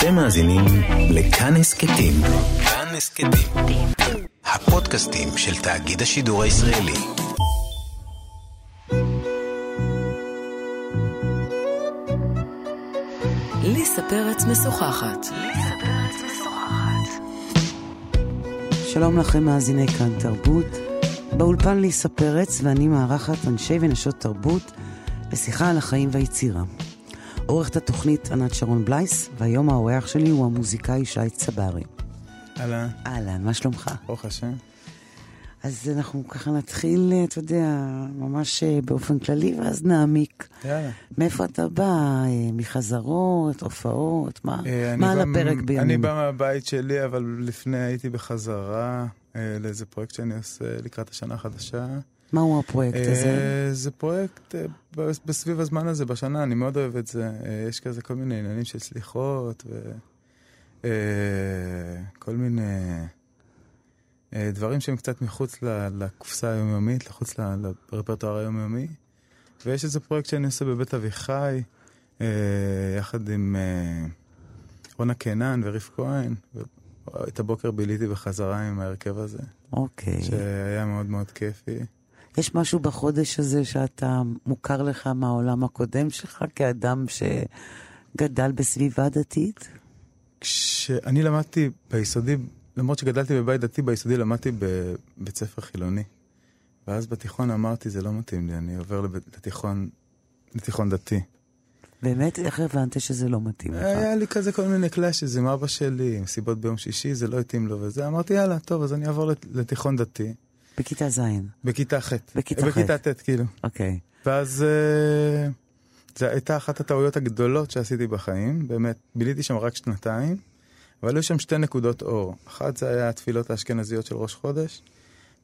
אתם מאזינים לכאן הסכתים. כאן הסכתים. הפודקאסטים של תאגיד השידור הישראלי. ליסה פרץ משוחחת. שלום לכם מאזיני כאן תרבות. באולפן ליסה פרץ ואני מארחת אנשי ונשות תרבות בשיחה על החיים והיצירה. עורכת התוכנית ענת שרון בלייס, והיום האורח שלי הוא המוזיקאי שי צברי. אהלן, אהלן, מה שלומך? ברוך השם. אז אנחנו ככה נתחיל, אתה יודע, ממש אה, באופן כללי, ואז נעמיק. יאללה. מאיפה אתה בא? אה, מחזרות, הופעות? מה, אה, מה על הפרק בימים? אני בא מהבית שלי, אבל לפני הייתי בחזרה אה, לאיזה פרויקט שאני עושה לקראת השנה החדשה. מהו הפרויקט הזה? אה, זה פרויקט אה, בסביב הזמן הזה, בשנה, אני מאוד אוהב את זה. אה, יש כזה כל מיני עניינים של סליחות, וכל מיני דברים שהם קצת מחוץ לקופסה היומיומית, לחוץ לרפרטואר היומיומי. ויש איזה פרויקט שאני עושה בבית אביחי, יחד עם רונה קינן וריף כהן. את הבוקר ביליתי בחזרה עם ההרכב הזה, אוקיי. שהיה מאוד מאוד כיפי. יש משהו בחודש הזה שאתה מוכר לך מהעולם הקודם שלך כאדם שגדל בסביבה דתית? כשאני למדתי ביסודי, למרות שגדלתי בבית דתי, ביסודי למדתי בבית ספר חילוני. ואז בתיכון אמרתי, זה לא מתאים לי, אני עובר לבית- לתיכון, לתיכון דתי. באמת, איך הבנת שזה לא מתאים לך? היה לי כזה כל מיני קלאשז עם אבא שלי, עם סיבות ביום שישי, זה לא התאים לו וזה. אמרתי, יאללה, טוב, אז אני אעבור לת- לתיכון דתי. בכיתה ז', בכיתה ח'. בכיתה ח'. בכיתה ט', כאילו. אוקיי. ואז אה, זו הייתה אחת הטעויות הגדולות שעשיתי בחיים, באמת, ביליתי שם רק שנתיים, אבל היו שם שתי נקודות אור. אחת זה היה התפילות האשכנזיות של ראש חודש,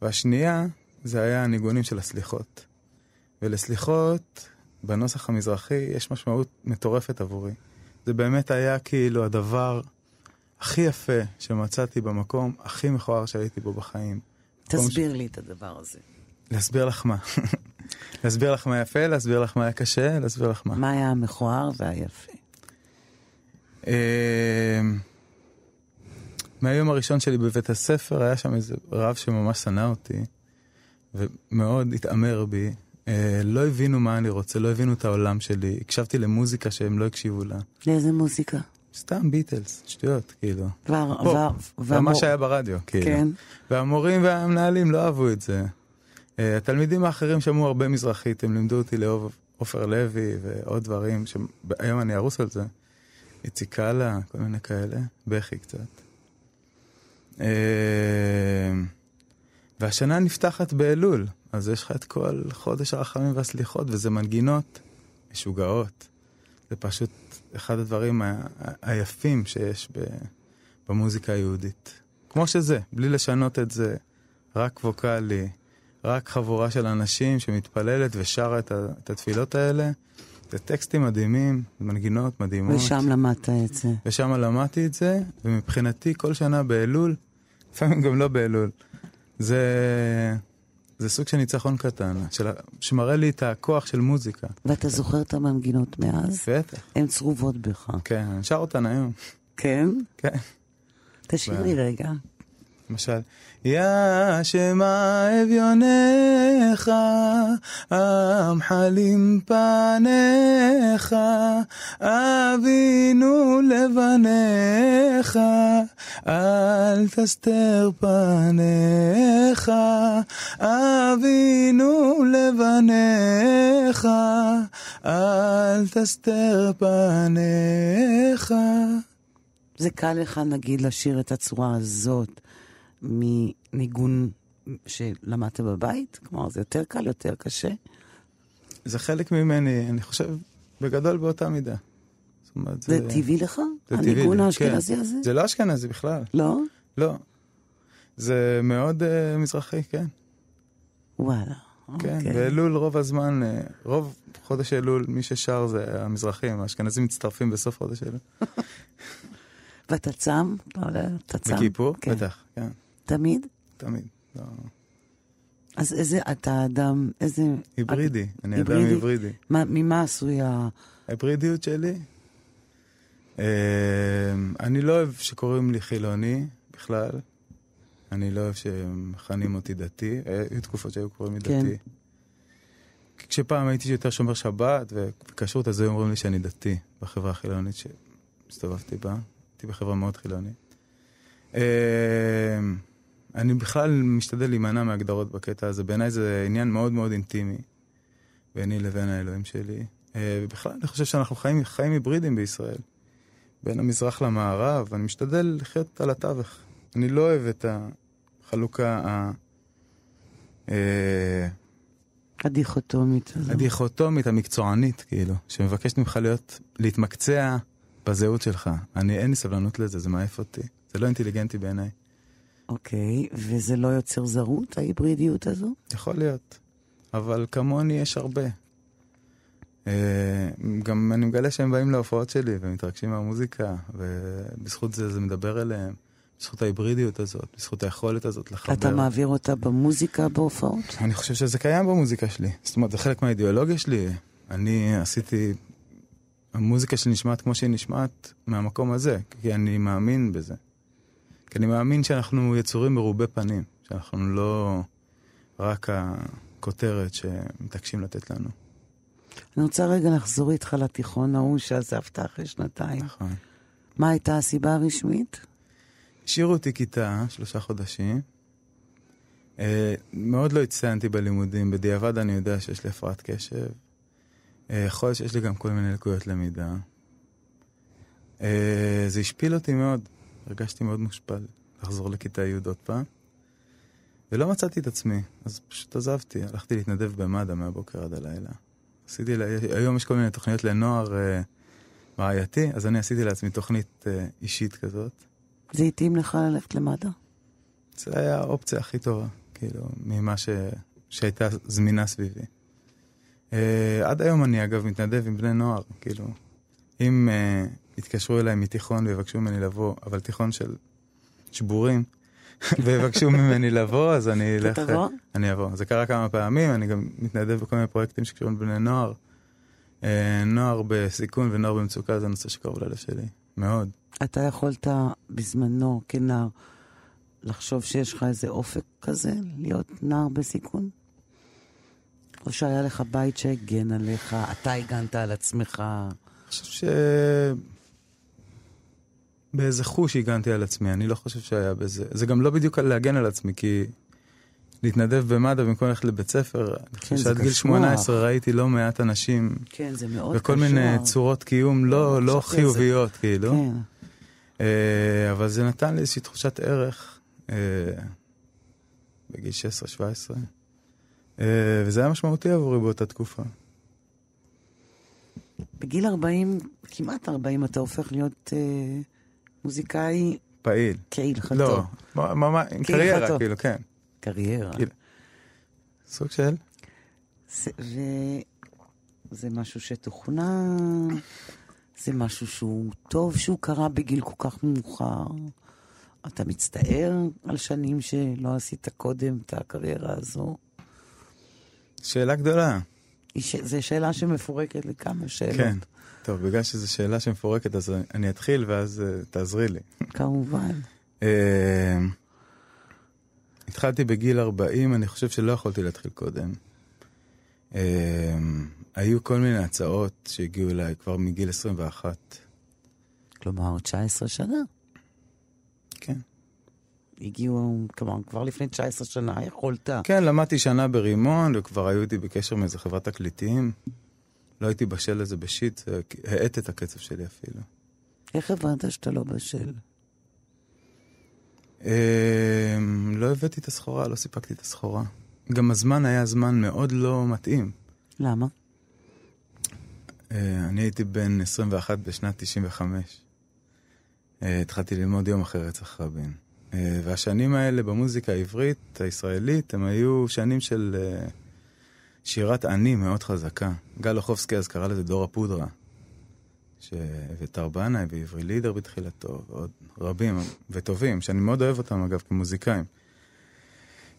והשנייה זה היה הניגונים של הסליחות. ולסליחות, בנוסח המזרחי, יש משמעות מטורפת עבורי. זה באמת היה כאילו הדבר הכי יפה שמצאתי במקום הכי מכוער שהייתי בו בחיים. תסביר לי את הדבר הזה. להסביר לך מה. להסביר לך מה יפה, להסביר לך מה היה קשה, להסביר לך מה. מה היה המכוער והיפה? אה, מהיום הראשון שלי בבית הספר היה שם איזה רב שממש שנא אותי, ומאוד התעמר בי. אה, לא הבינו מה אני רוצה, לא הבינו את העולם שלי. הקשבתי למוזיקה שהם לא הקשיבו לה. לאיזה מוזיקה? סתם ביטלס, שטויות, כאילו. וה- פופ, וה- זה והמור- מה שהיה ברדיו, כאילו. כן. והמורים והמנהלים לא אהבו את זה. אה, התלמידים האחרים שמעו הרבה מזרחית, הם לימדו אותי לאהוב עופר לוי ועוד דברים, שהיום אני ארוס על זה. איציק קאלה, כל מיני כאלה, בכי קצת. אה, והשנה נפתחת באלול, אז יש לך את כל חודש הרחמים והסליחות, וזה מנגינות משוגעות. זה פשוט אחד הדברים היפים שיש במוזיקה היהודית. כמו שזה, בלי לשנות את זה, רק ווקאלי, רק חבורה של אנשים שמתפללת ושרה את, ה- את התפילות האלה. זה טקסטים מדהימים, מנגינות מדהימות. ושם למדת את זה. ושם למדתי את זה, ומבחינתי כל שנה באלול, לפעמים גם לא באלול, זה, זה סוג של ניצחון קטן, של, שמראה לי את הכוח של מוזיקה. ואתה זוכר את המנגינות מאז? בטח, הן צרובות בך. כן, אני שר אותן היום, כן? כן. תשאיר לי רגע. למשל, יא שמא אביונך, המחלים פניך, אבינו לבניך, אל תסתר פניך, אבינו לבניך, אל תסתר פניך. זה קל לך, נגיד, לשיר את הצורה הזאת מניגון שלמדת בבית? כלומר, זה יותר קל, יותר קשה? זה חלק ממני, אני חושב, בגדול באותה מידה. זאת אומרת, זה טבעי לך? זה טבעי הניגון לי, האשכנזי כן. הזה? זה לא אשכנזי בכלל, לא? לא. זה מאוד uh, מזרחי, כן. וואלה. כן, אוקיי. באלול רוב הזמן, אה, רוב חודש אלול, מי ששר זה המזרחים, האשכנזים מצטרפים בסוף חודש אלול. ואתה צם? אתה צם? בכיפור? כן. בטח, כן, תמיד? תמיד. לא. אז איזה, אתה אדם, איזה... היברידי, אני אדם היברידי? היברידי. מה, ממה עשוי ה... ההיברידיות שלי? אה, אני לא אוהב שקוראים לי חילוני בכלל. אני לא אוהב שמכנים אותי דתי. אה, היו תקופות שהיו קוראים לי כן. דתי. כשפעם הייתי יותר שומר שבת וכשרות, אז היו אומרים לי שאני דתי בחברה החילונית שהסתובבתי בה. הייתי בחברה מאוד חילונית. אה, אני בכלל משתדל להימנע מהגדרות בקטע הזה. בעיניי זה עניין מאוד מאוד אינטימי ביני לבין האלוהים שלי. אה, ובכלל, אני חושב שאנחנו חיים, חיים היברידים בישראל. בין המזרח למערב, אני משתדל לחיות על התווך. אני לא אוהב את החלוקה ה... אה, הדיכוטומית הזו. הדיכוטומית, המקצוענית, כאילו, שמבקשת ממך להיות, להתמקצע בזהות שלך. אני, אין לי סבלנות לזה, זה מעייף אותי. זה לא אינטליגנטי בעיניי. אוקיי, וזה לא יוצר זרות, ההיברידיות הזו? יכול להיות, אבל כמוני יש הרבה. אה, גם אני מגלה שהם באים להופעות שלי ומתרגשים מהמוזיקה, ובזכות זה זה מדבר אליהם, בזכות ההיברידיות הזאת, בזכות היכולת הזאת לחבר. אתה מעביר אותה במוזיקה בהופעות? אני חושב שזה קיים במוזיקה שלי. זאת אומרת, זה חלק מהאידיאולוגיה שלי. אני עשיתי... המוזיקה שלי נשמעת כמו שהיא נשמעת מהמקום הזה, כי אני מאמין בזה. כי אני מאמין שאנחנו יצורים מרובי פנים, שאנחנו לא רק הכותרת שמתעקשים לתת לנו. אני רוצה רגע לחזור איתך לתיכון ההוא שעזבת אחרי שנתיים. נכון. מה הייתה הסיבה הרשמית? השאירו אותי כיתה, שלושה חודשים. אה, מאוד לא הצטיינתי בלימודים, בדיעבד אני יודע שיש לי הפרעת קשב. אה, יכול להיות שיש לי גם כל מיני לקויות למידה. אה, זה השפיל אותי מאוד, הרגשתי מאוד מושפל לחזור לכיתה י' עוד פעם. ולא מצאתי את עצמי, אז פשוט עזבתי, הלכתי להתנדב במד"א מהבוקר עד הלילה. עשיתי, היום יש כל מיני תוכניות לנוער אה, בעייתי, אז אני עשיתי לעצמי תוכנית אה, אישית כזאת. זה התאים לך ללכת למד"א? זה היה האופציה הכי טובה, כאילו, ממה ש... שהייתה זמינה סביבי. Uh, עד היום אני אגב מתנדב עם בני נוער, כאילו, אם uh, יתקשרו אליי מתיכון ויבקשו ממני לבוא, אבל תיכון של שבורים, ויבקשו ממני לבוא, אז אני אלך... אתה תבוא? אני אבוא. זה קרה כמה פעמים, אני גם מתנדב בכל מיני פרויקטים שקשורים לבני נוער. Uh, נוער בסיכון ונוער במצוקה זה נושא שקרוב ללב שלי, מאוד. אתה יכולת בזמנו, כנער, לחשוב שיש לך איזה אופק כזה, להיות נער בסיכון? או שהיה לך בית שהגן עליך, אתה הגנת על עצמך? אני חושב. באיזה חוש הגנתי על עצמי, אני לא חושב שהיה בזה. זה גם לא בדיוק להגן על עצמי, כי להתנדב במד"א במקום ללכת לבית ספר, אני חושב זה שעד גיל קשוח. 18 ראיתי לא מעט אנשים כן, זה מאוד וכל קשור. מיני צורות קיום לא, לא על זה. חיוביות, כאילו. כן. אה, אבל זה נתן לי איזושהי תחושת ערך אה, בגיל 16-17, אה, וזה היה משמעותי עבורי באותה תקופה. בגיל 40, כמעט 40, אתה הופך להיות אה, מוזיקאי פעיל. כהלכתו. לא, ממש. קריירה, כאילו, כן. קריירה. כאילו. סוג של? זה, ו... זה משהו שתוכנן, זה משהו שהוא טוב שהוא קרה בגיל כל כך מאוחר. אתה מצטער על שנים שלא עשית קודם את הקריירה הזו? שאלה גדולה. ש... זו שאלה שמפורקת לכמה שאלות. כן. טוב, בגלל שזו שאלה שמפורקת, אז אני אתחיל ואז uh, תעזרי לי. כמובן. Uh, התחלתי בגיל 40, אני חושב שלא יכולתי להתחיל קודם. Uh, היו כל מיני הצעות שהגיעו אליי כבר מגיל 21. כלומר, 19 שנה. כן. הגיעו, כלומר, כבר לפני 19 שנה יכולת. כן, למדתי שנה ברימון, וכבר היו איתי בקשר עם איזה חברת תקליטים. לא הייתי בשל לזה בשיט, זה האט את הקצב שלי אפילו. איך הבנת שאתה לא בשל? אה, לא הבאתי את הסחורה, לא סיפקתי את הסחורה. גם הזמן היה זמן מאוד לא מתאים. למה? אה, אני הייתי בן 21 בשנת 95. אה, התחלתי ללמוד יום אחרי רצח רבין. אה, והשנים האלה במוזיקה העברית, הישראלית, הם היו שנים של אה, שירת אני מאוד חזקה. גל אוחובסקי אז קרא לזה דור הפודרה. שאביתר בנאי ועברי לידר בתחילתו, ועוד רבים וטובים, שאני מאוד אוהב אותם אגב כמוזיקאים.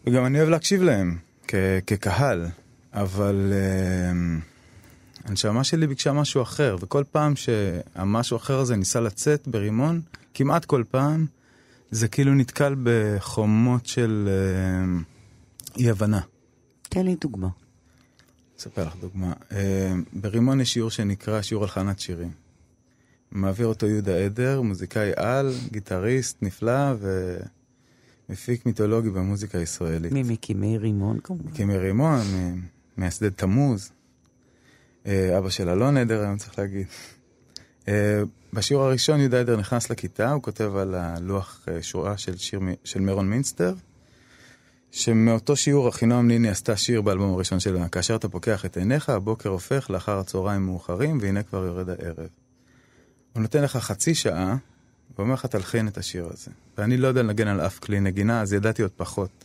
וגם אני אוהב להקשיב להם כ- כקהל, אבל אה, הנשמה שלי ביקשה משהו אחר, וכל פעם שהמשהו אחר הזה ניסה לצאת ברימון, כמעט כל פעם זה כאילו נתקל בחומות של אה, אי-הבנה. תן לי דוגמה. אספר לך דוגמה. אה, ברימון יש שיעור שנקרא שיעור הלחנת שירים. מעביר אותו יהודה עדר, מוזיקאי על, גיטריסט נפלא ומפיק מיתולוגי במוזיקה הישראלית. ממקימי רימון כמובן. מקימי רימון, מייסדי תמוז. אה, אבא של אלון עדר היום צריך להגיד. אה, בשיעור הראשון יהודה עדר נכנס לכיתה, הוא כותב על הלוח שורה של שיר של מרון מינסטר, שמאותו שיעור אחינועם ניני עשתה שיר באלבום הראשון שלה, כאשר אתה פוקח את עיניך, הבוקר הופך לאחר הצהריים מאוחרים, והנה כבר יורד הערב. הוא נותן לך חצי שעה, ואומר לך תלחין את השיר הזה. ואני לא יודע לנגן על אף כלי נגינה, אז ידעתי עוד פחות.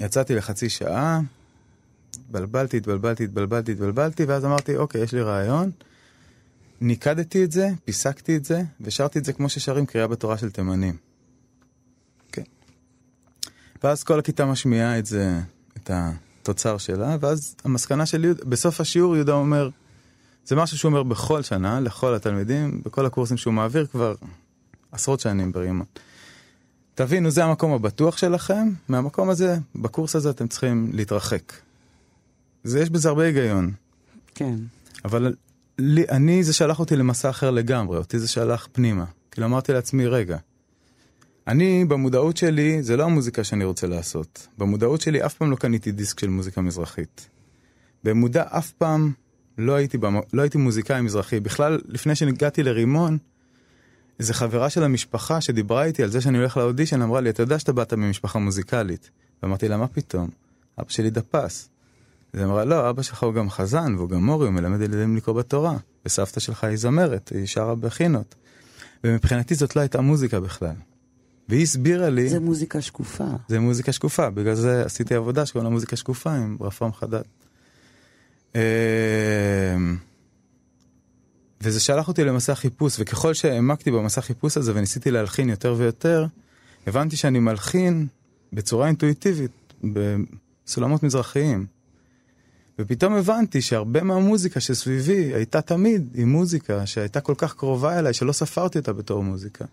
יצאתי לחצי שעה, התבלבלתי, התבלבלתי, התבלבלתי, התבלבלתי, ואז אמרתי, אוקיי, יש לי רעיון. ניקדתי את זה, פיסקתי את זה, ושרתי את זה כמו ששרים קריאה בתורה של תימנים. ואז כל הכיתה משמיעה את זה, את התוצר שלה, ואז המסקנה של יהודה, בסוף השיעור יהודה אומר, זה משהו שהוא אומר בכל שנה, לכל התלמידים, בכל הקורסים שהוא מעביר כבר עשרות שנים ברימון. תבינו, זה המקום הבטוח שלכם, מהמקום הזה, בקורס הזה אתם צריכים להתרחק. זה, יש בזה הרבה היגיון. כן. אבל לי, אני, זה שלח אותי למסע אחר לגמרי, אותי זה שלח פנימה. כאילו אמרתי לעצמי, רגע, אני, במודעות שלי, זה לא המוזיקה שאני רוצה לעשות. במודעות שלי אף פעם לא קניתי דיסק של מוזיקה מזרחית. במודע אף פעם לא הייתי, במ... לא הייתי מוזיקאי מזרחי. בכלל, לפני שהגעתי לרימון, איזה חברה של המשפחה שדיברה איתי על זה שאני הולך לאודישן, אמרה לי, אתה יודע שאתה באת ממשפחה מוזיקלית. ואמרתי לה, מה פתאום? אבא שלי דפס. אז היא אמרה, לא, אבא שלך הוא גם חזן, והוא גם מורי, הוא מלמד ילדים לקרוא בתורה. וסבתא שלך היא זמרת, היא שרה בחינות. ומבחינתי זאת לא הייתה מוזיקה בכלל. והיא הסבירה לי... זה מוזיקה שקופה. זה מוזיקה שקופה, בגלל זה עשיתי עבודה שקוראים לה מוזיקה שקופה עם רפורם חדד. אמ, וזה שלח אותי למסע חיפוש, וככל שהעמקתי במסע חיפוש הזה וניסיתי להלחין יותר ויותר, הבנתי שאני מלחין בצורה אינטואיטיבית, בסולמות מזרחיים. ופתאום הבנתי שהרבה מהמוזיקה שסביבי הייתה תמיד עם מוזיקה שהייתה כל כך קרובה אליי שלא ספרתי אותה בתור מוזיקה.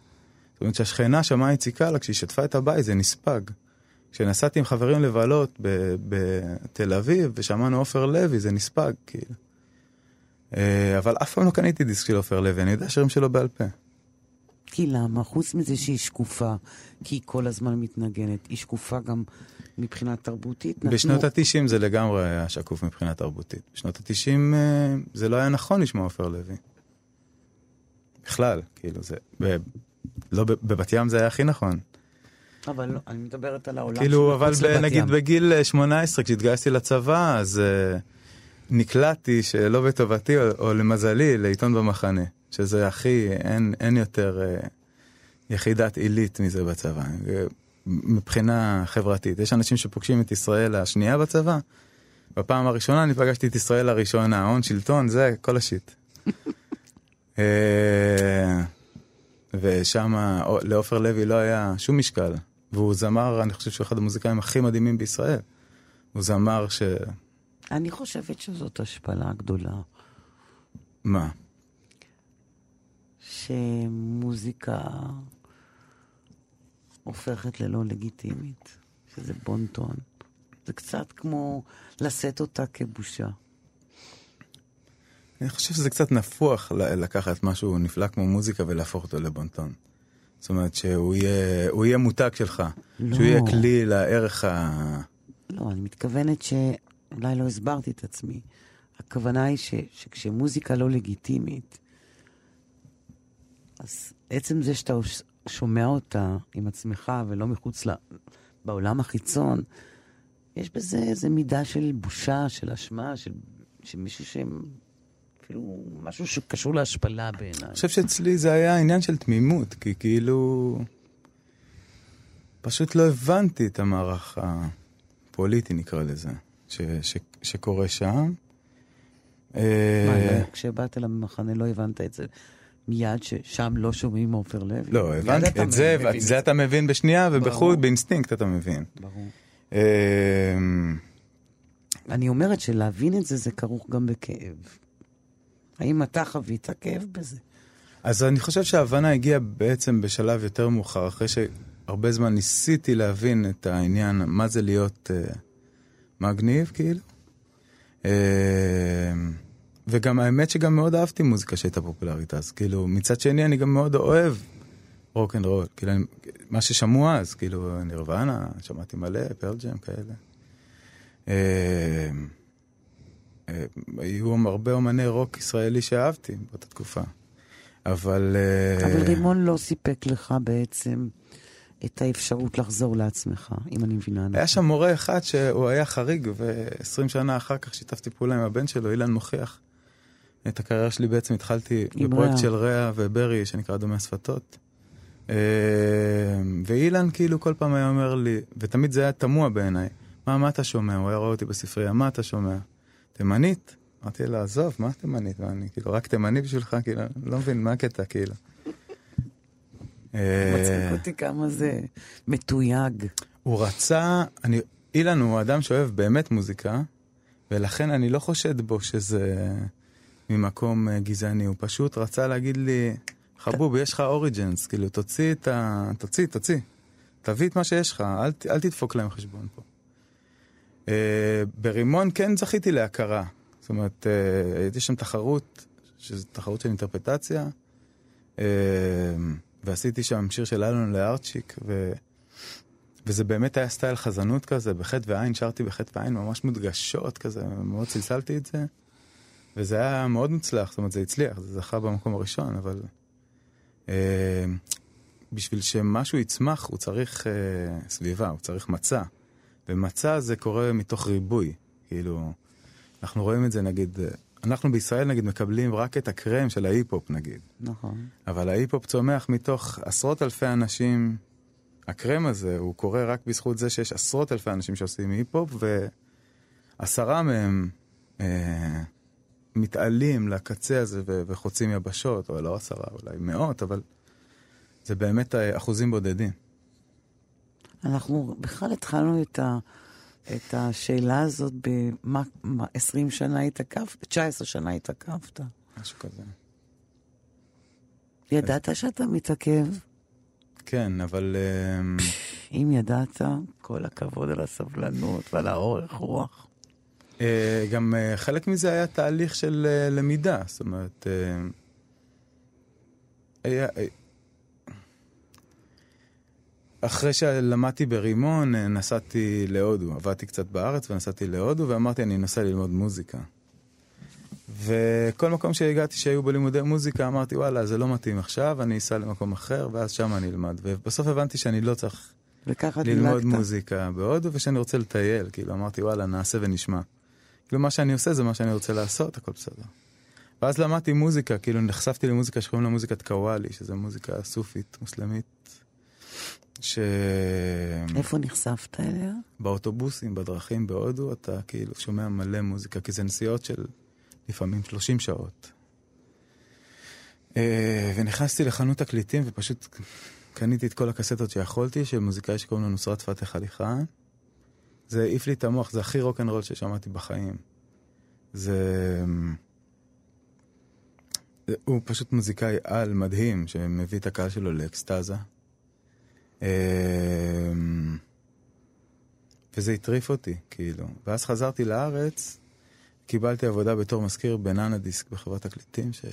זאת אומרת שהשכנה שמעה יציקה לה כשהיא שטפה את הבית זה נספג. כשנסעתי עם חברים לבלות בתל אביב ושמענו עופר לוי זה נספג כאילו. אה, אבל אף פעם לא קניתי דיסק של עופר לוי, אני יודע שירים שלו בעל פה. כי למה? חוץ מזה שהיא שקופה, כי היא כל הזמן מתנגנת, היא שקופה גם מבחינה תרבותית. נתנו... בשנות ה-90 זה לגמרי היה שקוף מבחינה תרבותית. בשנות ה-90 אה, זה לא היה נכון לשמוע עופר לוי. בכלל, כאילו זה... לא, בבת ים זה היה הכי נכון. אבל לא, אני מדברת על העולם כאילו, אבל ב, נגיד בגיל 18, כשהתגייסתי לצבא, אז uh, נקלעתי שלא בטובתי או, או למזלי לעיתון במחנה, שזה הכי, אין, אין יותר uh, יחידת עילית מזה בצבא. מבחינה חברתית. יש אנשים שפוגשים את ישראל השנייה בצבא, בפעם הראשונה אני פגשתי את ישראל הראשונה, הון, שלטון, זה כל השיט. ושם לעופר לוי לא היה שום משקל, והוא זמר, אני חושב שהוא אחד המוזיקאים הכי מדהימים בישראל. הוא זמר ש... אני חושבת שזאת השפלה גדולה. מה? שמוזיקה הופכת ללא לגיטימית, שזה בונטון. זה קצת כמו לשאת אותה כבושה. אני חושב שזה קצת נפוח לקחת משהו נפלא כמו מוזיקה ולהפוך אותו לבונטון. זאת אומרת שהוא יהיה, יהיה מותג שלך, לא. שהוא יהיה כלי לערך ה... לא, אני מתכוונת שאולי לא הסברתי את עצמי. הכוונה היא ש, שכשמוזיקה לא לגיטימית, אז עצם זה שאתה שומע אותה עם עצמך ולא מחוץ ל... בעולם החיצון, יש בזה איזה מידה של בושה, של אשמה, של, של מישהו שהם... אפילו משהו שקשור להשפלה בעיניי. אני חושב שאצלי זה היה עניין של תמימות, כי כאילו... פשוט לא הבנתי את המערך הפוליטי, נקרא לזה, ש, ש, שקורה שם. מה, לא, כשבאת למחנה לא הבנת את זה. מיד ששם לא שומעים עופר לוי. לא, הבנתי, את זה, את זה אתה מבין בשנייה, ובחוץ, באינסטינקט אתה מבין. ברור. אמ, אני אומרת שלהבין את זה, זה כרוך גם בכאב. האם אתה חווית כאב בזה? אז אני חושב שההבנה הגיעה בעצם בשלב יותר מאוחר, אחרי שהרבה זמן ניסיתי להבין את העניין, מה זה להיות uh, מגניב, כאילו. Uh, וגם האמת שגם מאוד אהבתי מוזיקה שהייתה פופולרית אז, כאילו, מצד שני אני גם מאוד אוהב rock and roll, כאילו, אני, מה ששמעו אז, כאילו, נירוונה, שמעתי מלא, פרל ג'ם כאלה. Uh, היו הרבה אומני רוק ישראלי שאהבתי באותה תקופה. אבל... אה, אבל רימון לא סיפק לך בעצם את האפשרות לחזור לעצמך, אם אני מבינה היה שם מורה אחד שהוא היה חריג, ו-20 שנה אחר כך שיתפתי פעולה עם הבן שלו, אילן מוכיח. את הקריירה שלי בעצם התחלתי בפרויקט של ריאה וברי, שנקרא דומי השפתות. אה, ואילן כאילו כל פעם היה אומר לי, ותמיד זה היה תמוה בעיניי, מה, מה אתה שומע? הוא היה רואה אותי בספרייה, מה אתה שומע? תימנית? אמרתי לו, עזוב, מה תימנית? ואני כאילו, רק תימני בשבילך? כאילו, לא מבין, מה הקטע, כאילו. מצחיק אותי כמה זה מתויג. הוא רצה, אני, אילן הוא אדם שאוהב באמת מוזיקה, ולכן אני לא חושד בו שזה ממקום אה, גזעני, הוא פשוט רצה להגיד לי, חבוב, יש לך אוריג'נס, כאילו, תוציא את ה... תוציא, תוציא. תביא את מה שיש לך, אל, אל תדפוק להם חשבון פה. Uh, ברימון כן זכיתי להכרה. זאת אומרת, uh, הייתי שם תחרות, שזו תחרות של אינטרפטציה, uh, ועשיתי שם שיר של אלון לארצ'יק, ו... וזה באמת היה style חזנות כזה, בחטא ועין, שרתי בחטא ועין ממש מודגשות כזה, מאוד צלצלתי את זה, וזה היה מאוד מוצלח, זאת אומרת, זה הצליח, זה זכה במקום הראשון, אבל אה, בשביל שמשהו יצמח, הוא צריך אה, סביבה, הוא צריך מצע, ומצע זה קורה מתוך ריבוי, כאילו, אנחנו רואים את זה נגיד, אנחנו בישראל נגיד מקבלים רק את ה crème של ההיפ-הופ נגיד. נכון. אבל ההיפ-הופ צומח מתוך עשרות אלפי אנשים. הקרם הזה, הוא קורה רק בזכות זה שיש עשרות אלפי אנשים שעושים היפ-הופ, ועשרה מהם אה, מתעלים לקצה הזה ו- וחוצים יבשות, או לא עשרה, אולי מאות, אבל זה באמת אחוזים בודדים. אנחנו בכלל התחלנו את ה... את השאלה הזאת במה, מה, 20 שנה התעכבת? 19 שנה התעכבת. משהו כזה. ידעת אז... שאתה מתעכב? כן, אבל... אמ, אם ידעת, כל הכבוד על הסבלנות ועל האורך רוח. אה, גם אה, חלק מזה היה תהליך של אה, למידה, זאת אומרת... היה, אחרי שלמדתי ברימון, נסעתי להודו. עבדתי קצת בארץ ונסעתי להודו, ואמרתי, אני נוסע ללמוד מוזיקה. וכל מקום שהגעתי שהיו בלימודי מוזיקה, אמרתי, וואלה, זה לא מתאים עכשיו, אני אסע למקום אחר, ואז שם אני אלמד. ובסוף הבנתי שאני לא צריך ללמוד דילגת. מוזיקה בהודו, ושאני רוצה לטייל. כאילו, אמרתי, וואלה, נעשה ונשמע. כאילו, מה שאני עושה זה מה שאני רוצה לעשות, הכל בסדר. ואז למדתי מוזיקה, כאילו, נחשפתי למוזיקה שקוראים לה מוזיקת קוואלי, שזה מוזיקה סופית, מוסלמית, ש... איפה נחשפת אליה? באוטובוסים, בדרכים בהודו, אתה כאילו שומע מלא מוזיקה, כי זה נסיעות של לפעמים 30 שעות. אה, ונכנסתי לחנות תקליטים ופשוט קניתי את כל הקסטות שיכולתי, של מוזיקאי שקוראים לו נוסרת פתח חאן. זה העיף לי את המוח, זה הכי רוקנרול ששמעתי בחיים. זה... הוא פשוט מוזיקאי על מדהים, שמביא את הקהל שלו לאקסטזה. אמ, וזה הטריף אותי, כאילו. ואז חזרתי לארץ, קיבלתי עבודה בתור מזכיר בננה דיסק בחברת תקליטים, ש...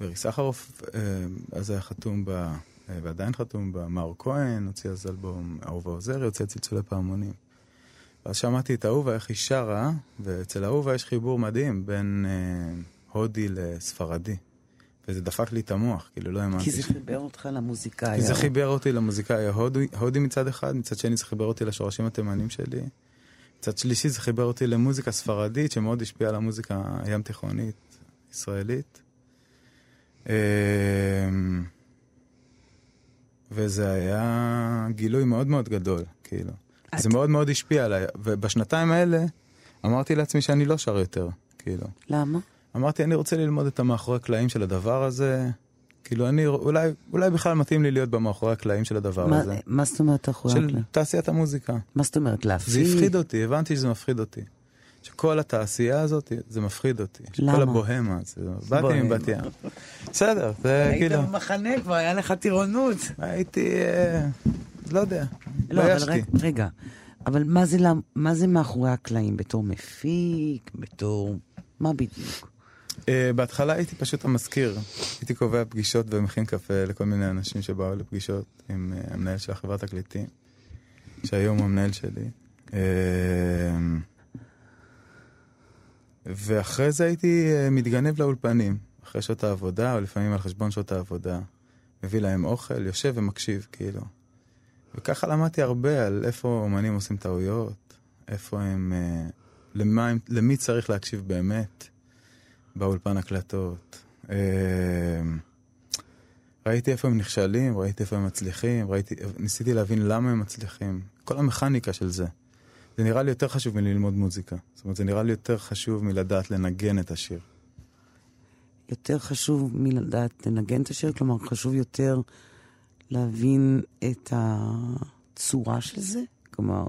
ורי סחרוף אמ, אז היה חתום ב... ועדיין חתום בה, מאור כהן, הוציא אז אלבום אהובה עוזרי, את צלצולי פעמונים. ואז שמעתי את אהובה, איך היא שרה, ואצל אהובה יש חיבור מדהים בין אה, הודי לספרדי. וזה דפק לי את המוח, כאילו לא האמנתי. כי זה חיבר אותך למוזיקאי. כי זה חיבר אותי למוזיקאי ההודי, מצד אחד, מצד שני זה חיבר אותי לשורשים התימנים שלי. מצד שלישי זה חיבר אותי למוזיקה ספרדית, שמאוד השפיעה על המוזיקה הים תיכונית ישראלית. אמ, וזה היה גילוי מאוד מאוד גדול, כאילו. זה מאוד מאוד השפיע עליי, ובשנתיים האלה אמרתי לעצמי שאני לא שר יותר, כאילו. למה? אמרתי, אני רוצה ללמוד את המאחורי הקלעים של הדבר הזה. כאילו, אני, אולי, אולי בכלל מתאים לי להיות במאחורי הקלעים של הדבר מה, הזה. מה זאת אומרת מאחורי הקלעים? של תעשיית המוזיקה. מה זאת אומרת, להפסיד? זה הפחיד אותי, הבנתי שזה מפחיד אותי. שכל התעשייה הזאת, זה מפחיד אותי. למה? כל הבוהמה, זה... באתי. מבת ים. בסדר, זה היית כאילו... במחנה כבר, היה לך טירונות. הייתי... אה, לא יודע, לא, אבל התביישתי. רגע, אבל מה זה, מה זה מאחורי הקלעים? בתור מפיק? בתור... מה בדיוק? אה, בהתחלה הייתי פשוט המזכיר. הייתי קובע פגישות ומכין קפה לכל מיני אנשים שבאו לפגישות עם אה, המנהל של החברת תקליטים, שהיום הוא המנהל שלי. אה, ואחרי זה הייתי אה, מתגנב לאולפנים, אחרי שעות העבודה, או לפעמים על חשבון שעות העבודה. מביא להם אוכל, יושב ומקשיב, כאילו. וככה למדתי הרבה על איפה אומנים עושים טעויות, איפה הם... למה למי צריך להקשיב באמת. באולפן הקלטות. אה, ראיתי איפה הם נכשלים, ראיתי איפה הם מצליחים, ראיתי, ניסיתי להבין למה הם מצליחים. כל המכניקה של זה. זה נראה לי יותר חשוב מללמוד מוזיקה. זאת אומרת, זה נראה לי יותר חשוב מלדעת לנגן את השיר. יותר חשוב מלדעת לנגן את השיר? כלומר, חשוב יותר להבין את הצורה של זה? כלומר,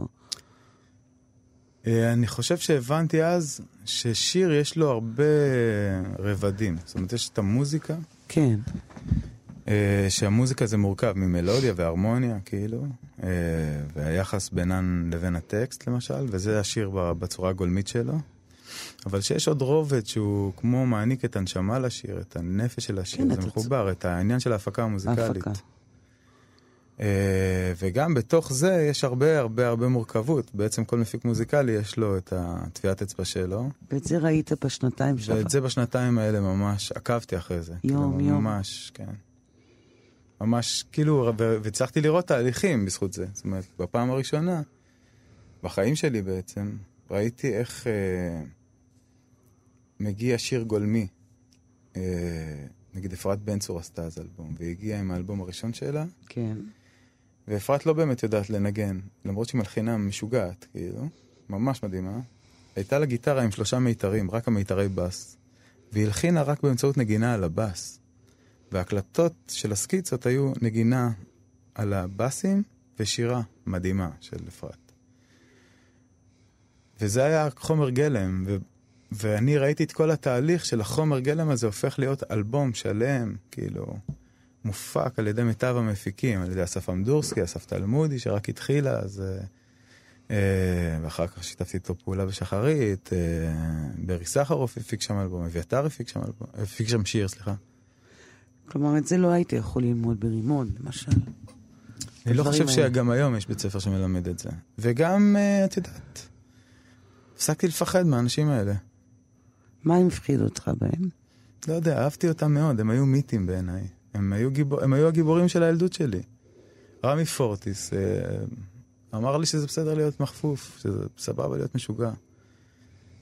אני חושב שהבנתי אז ששיר יש לו הרבה רבדים. זאת אומרת, יש את המוזיקה, כן. אה, שהמוזיקה זה מורכב ממלודיה והרמוניה, כאילו, אה, והיחס בינן לבין הטקסט, למשל, וזה השיר בצורה הגולמית שלו. אבל שיש עוד רובד שהוא כמו מעניק את הנשמה לשיר, את הנפש של השיר, כן, זה מחובר, את העניין של ההפקה המוזיקלית. ההפקה. אה, וגם בתוך זה יש הרבה הרבה הרבה מורכבות. בעצם כל מפיק מוזיקלי יש לו את הטביעת אצבע שלו, ואת זה ראית בשנתיים שלך. ואת זה בשנתיים האלה ממש עקבתי אחרי זה. יום, כאילו, יום. ממש, כן. ממש, כאילו, והצלחתי לראות תהליכים בזכות זה. זאת אומרת, בפעם הראשונה, בחיים שלי בעצם, ראיתי איך אה, מגיע שיר גולמי. אה, נגיד אפרת בן צור עשתה אז אלבום, והיא הגיעה עם האלבום הראשון שלה, כן. ואפרת לא באמת יודעת לנגן, למרות שהיא מלחינה משוגעת, כאילו, ממש מדהימה. הייתה לה גיטרה עם שלושה מיתרים, רק המיתרי בס, והיא הלחינה רק באמצעות נגינה על הבס. וההקלטות של הסקיצות היו נגינה על הבסים ושירה מדהימה של אפרת. וזה היה חומר גלם, ו... ואני ראיתי את כל התהליך של החומר גלם הזה הופך להיות אלבום שלם, כאילו, מופק על ידי מיטב המפיקים, על ידי אסף אמדורסקי, אסף תלמודי, שרק התחילה, אז... אה, אה, ואחר כך שיתפתי איתו פעולה בשחרית, אה, ברי סחרוף הפיק שם אלבום, אביתר הפיק שם אלבום, הפיק שם שיר, סליחה. כלומר, את זה לא היית יכול ללמוד ברימון, למשל. אני לא חושב האלה. שגם היום יש בית ספר שמלמד את זה. וגם, אה, את יודעת, הפסקתי לפחד מהאנשים האלה. מה הפחיד אותך בהם? לא יודע, אהבתי אותם מאוד, הם היו מיתים בעיניי. הם היו, גיבור, הם היו הגיבורים של הילדות שלי. רמי פורטיס אה, אמר לי שזה בסדר להיות מחפוף, שזה סבבה להיות משוגע.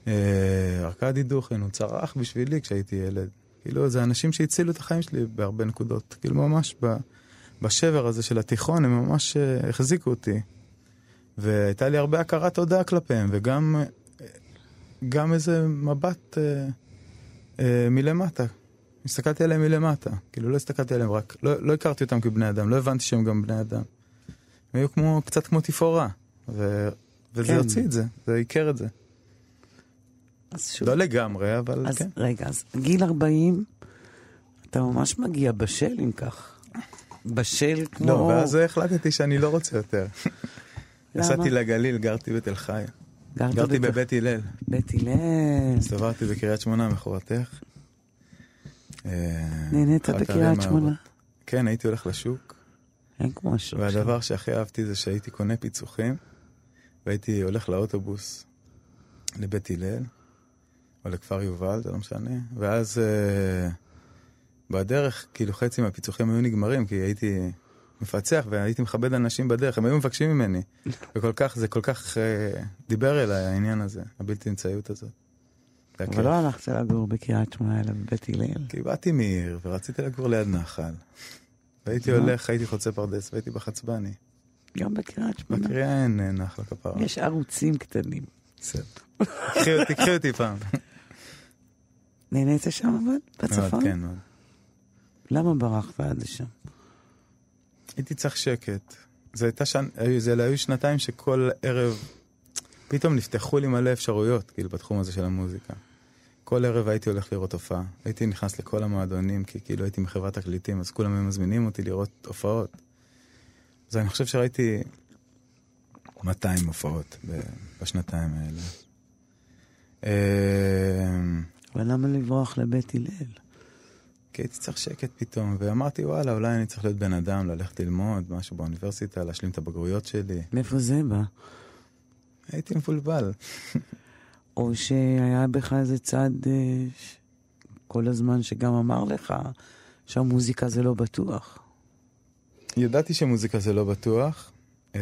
אה, ארכדי דוכן, הוא צרח בשבילי כשהייתי ילד. כאילו, זה אנשים שהצילו את החיים שלי בהרבה נקודות. כאילו, ממש ב, בשבר הזה של התיכון, הם ממש אה, החזיקו אותי. והייתה לי הרבה הכרת תודה כלפיהם, וגם גם איזה מבט אה, אה, מלמטה. הסתכלתי עליהם מלמטה. כאילו, לא הסתכלתי עליהם רק, לא, לא הכרתי אותם כבני אדם, לא הבנתי שהם גם בני אדם. הם היו כמו, קצת כמו תפאורה. ו... וזה כן. הוציא את זה, זה עיקר את זה. אז שוב, לא לגמרי, אבל אז כן. רגע, אז גיל 40, אתה ממש מגיע בשל אם כך. בשל כמו... לא, ואז החלטתי שאני לא רוצה יותר. למה? נסעתי לגליל, גרתי בתל חי. גרת גרתי בבית הלל. בית הלל. הסתובבתי בקריית שמונה מכורתך. אה, נהנית בקריית שמונה? כן, הייתי הולך לשוק, אין כמו השוק שם. והדבר שהכי אהבתי זה שהייתי קונה פיצוחים, והייתי הולך לאוטובוס לבית הלל, או לכפר יובל, זה לא משנה, ואז אה, בדרך, כאילו חצי מהפיצוחים היו נגמרים, כי הייתי מפצח והייתי מכבד אנשים בדרך, הם היו מבקשים ממני, וכל כך, זה כל כך אה, דיבר אליי העניין הזה, הבלתי אמצעיות הזאת. אבל כיף. לא הלכת לגור בקריית שמונה, אלא בבית הלל. כי באתי מעיר ורציתי לגור ליד נחל. והייתי. הולך, הייתי חוצה פרדס והייתי בחצבני. גם בקריית שמונה. בקריאה אין נחל כפרה. יש ערוצים קטנים. בסדר. קחי אותי, פעם. נהנית שם אבל? בצפון? מאוד, כן, מאוד. למה ברחת עד לשם? הייתי צריך שקט. זה הייתה שנ... היו- זה היו שנתיים שכל ערב פתאום נפתחו לי מלא אפשרויות, כאילו, בתחום הזה של המוזיקה. כל ערב הייתי הולך לראות הופעה. הייתי נכנס לכל המועדונים, כי כאילו הייתי מחברת תקליטים, אז כולם היו מזמינים אותי לראות הופעות. אז אני חושב שראיתי 200 הופעות בשנתיים האלה. אמ, אבל למה לברוח לבית הלל? כי הייתי צריך שקט פתאום, ואמרתי, וואלה, אולי אני צריך להיות בן אדם, ללכת ללמוד משהו באוניברסיטה, להשלים את הבגרויות שלי. מאיפה זה בא? הייתי מבולבל. או שהיה בך איזה צד אה, כל הזמן שגם אמר לך שהמוזיקה זה לא בטוח. ידעתי שמוזיקה זה לא בטוח, אמ,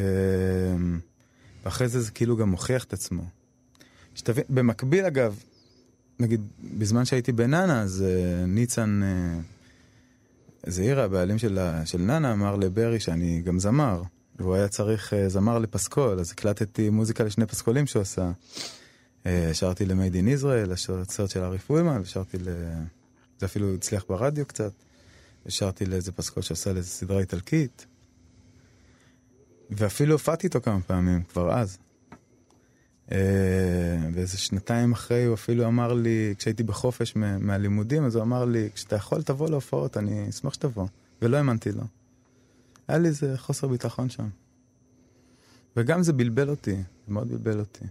ואחרי זה זה כאילו גם מוכיח את עצמו. שתבין, במקביל אגב, נגיד, בזמן שהייתי בננה, אז uh, ניצן זעירה, הבעלים של, של ננה, אמר לברי שאני גם זמר, והוא היה צריך uh, זמר לפסקול, אז הקלטתי מוזיקה לשני פסקולים שהוא עשה. Uh, שרתי ל-Made in Israel, הסרט של ארי פולמן, ושרתי ל... זה אפילו הצליח ברדיו קצת. ושרתי לאיזה פסקול שעשה לאיזה סדרה איטלקית. ואפילו הופעתי איתו כמה פעמים, כבר אז. אה, ואיזה שנתיים אחרי הוא אפילו אמר לי, כשהייתי בחופש מהלימודים, אז הוא אמר לי, כשאתה יכול תבוא להופעות, אני אשמח שתבוא. ולא האמנתי לו. היה לי איזה חוסר ביטחון שם. וגם זה בלבל אותי, מאוד בלבל אותי.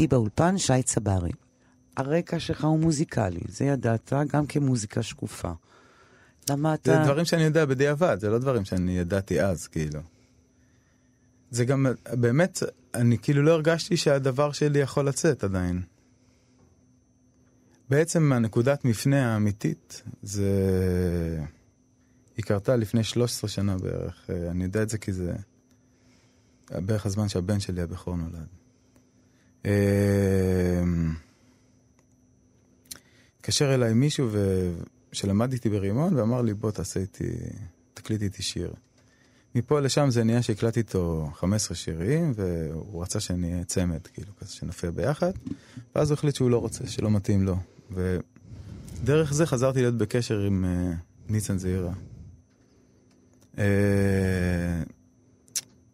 איתי באולפן שי צברי. הרקע שלך הוא מוזיקלי, זה ידעת גם כמוזיקה שקופה. למה אתה... זה דברים שאני יודע בדיעבד, זה לא דברים שאני ידעתי אז, כאילו. זה גם, באמת, אני כאילו לא הרגשתי שהדבר שלי יכול לצאת עדיין. בעצם הנקודת מפנה האמיתית, זה... היא קרתה לפני 13 שנה בערך. אה, אני יודע את זה כי זה בערך הזמן שהבן שלי הבכור נולד. אה, התקשר אליי מישהו ו... שלמד איתי ברימון ואמר לי בוא תעשה איתי, תקליט איתי שיר. מפה לשם זה נהיה שהקלטתי איתו 15 שירים והוא רצה שנהיה צמד, כאילו כזה שנופיע ביחד ואז הוא החליט שהוא לא רוצה, שלא מתאים לו. ודרך זה חזרתי להיות בקשר עם uh, ניסן זעירה. Uh,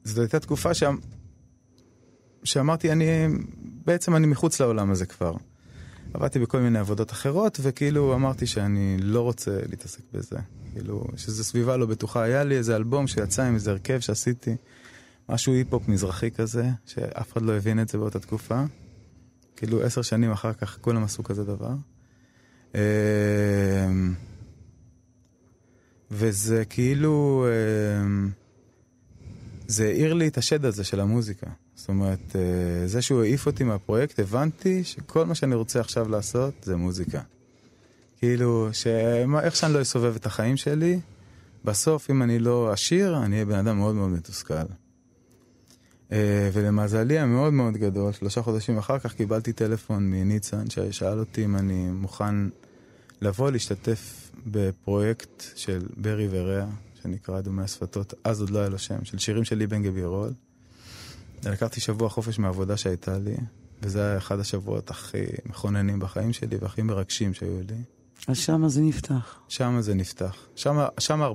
זאת הייתה תקופה שם, שאמרתי, אני, בעצם אני מחוץ לעולם הזה כבר. עבדתי בכל מיני עבודות אחרות, וכאילו אמרתי שאני לא רוצה להתעסק בזה. כאילו, שזו סביבה לא בטוחה. היה לי איזה אלבום שיצא עם איזה הרכב שעשיתי, משהו היפ-הופ מזרחי כזה, שאף אחד לא הבין את זה באותה תקופה. כאילו, עשר שנים אחר כך כולם עשו כזה דבר. אמ, וזה כאילו, אמ, זה העיר לי את השד הזה של המוזיקה. זאת אומרת, אה, זה שהוא העיף אותי מהפרויקט, הבנתי שכל מה שאני רוצה עכשיו לעשות זה מוזיקה. כאילו, שאיך שאני לא אסובב את החיים שלי, בסוף, אם אני לא עשיר, אני אהיה בן אדם מאוד מאוד מתוסכל. אה, ולמזלי המאוד מאוד גדול, שלושה חודשים אחר כך קיבלתי טלפון מניצן, ששאל אותי אם אני מוכן לבוא להשתתף בפרויקט של ברי ורע, שנקרא דומי השפתות, אז עוד לא היה לו שם, של שירים של ליבן גבירול. לקחתי שבוע חופש מהעבודה שהייתה לי, וזה היה אחד השבועות הכי מכוננים בחיים שלי והכי מרגשים שהיו לי. אז שמה זה נפתח. שמה זה נפתח. שמה, שמה,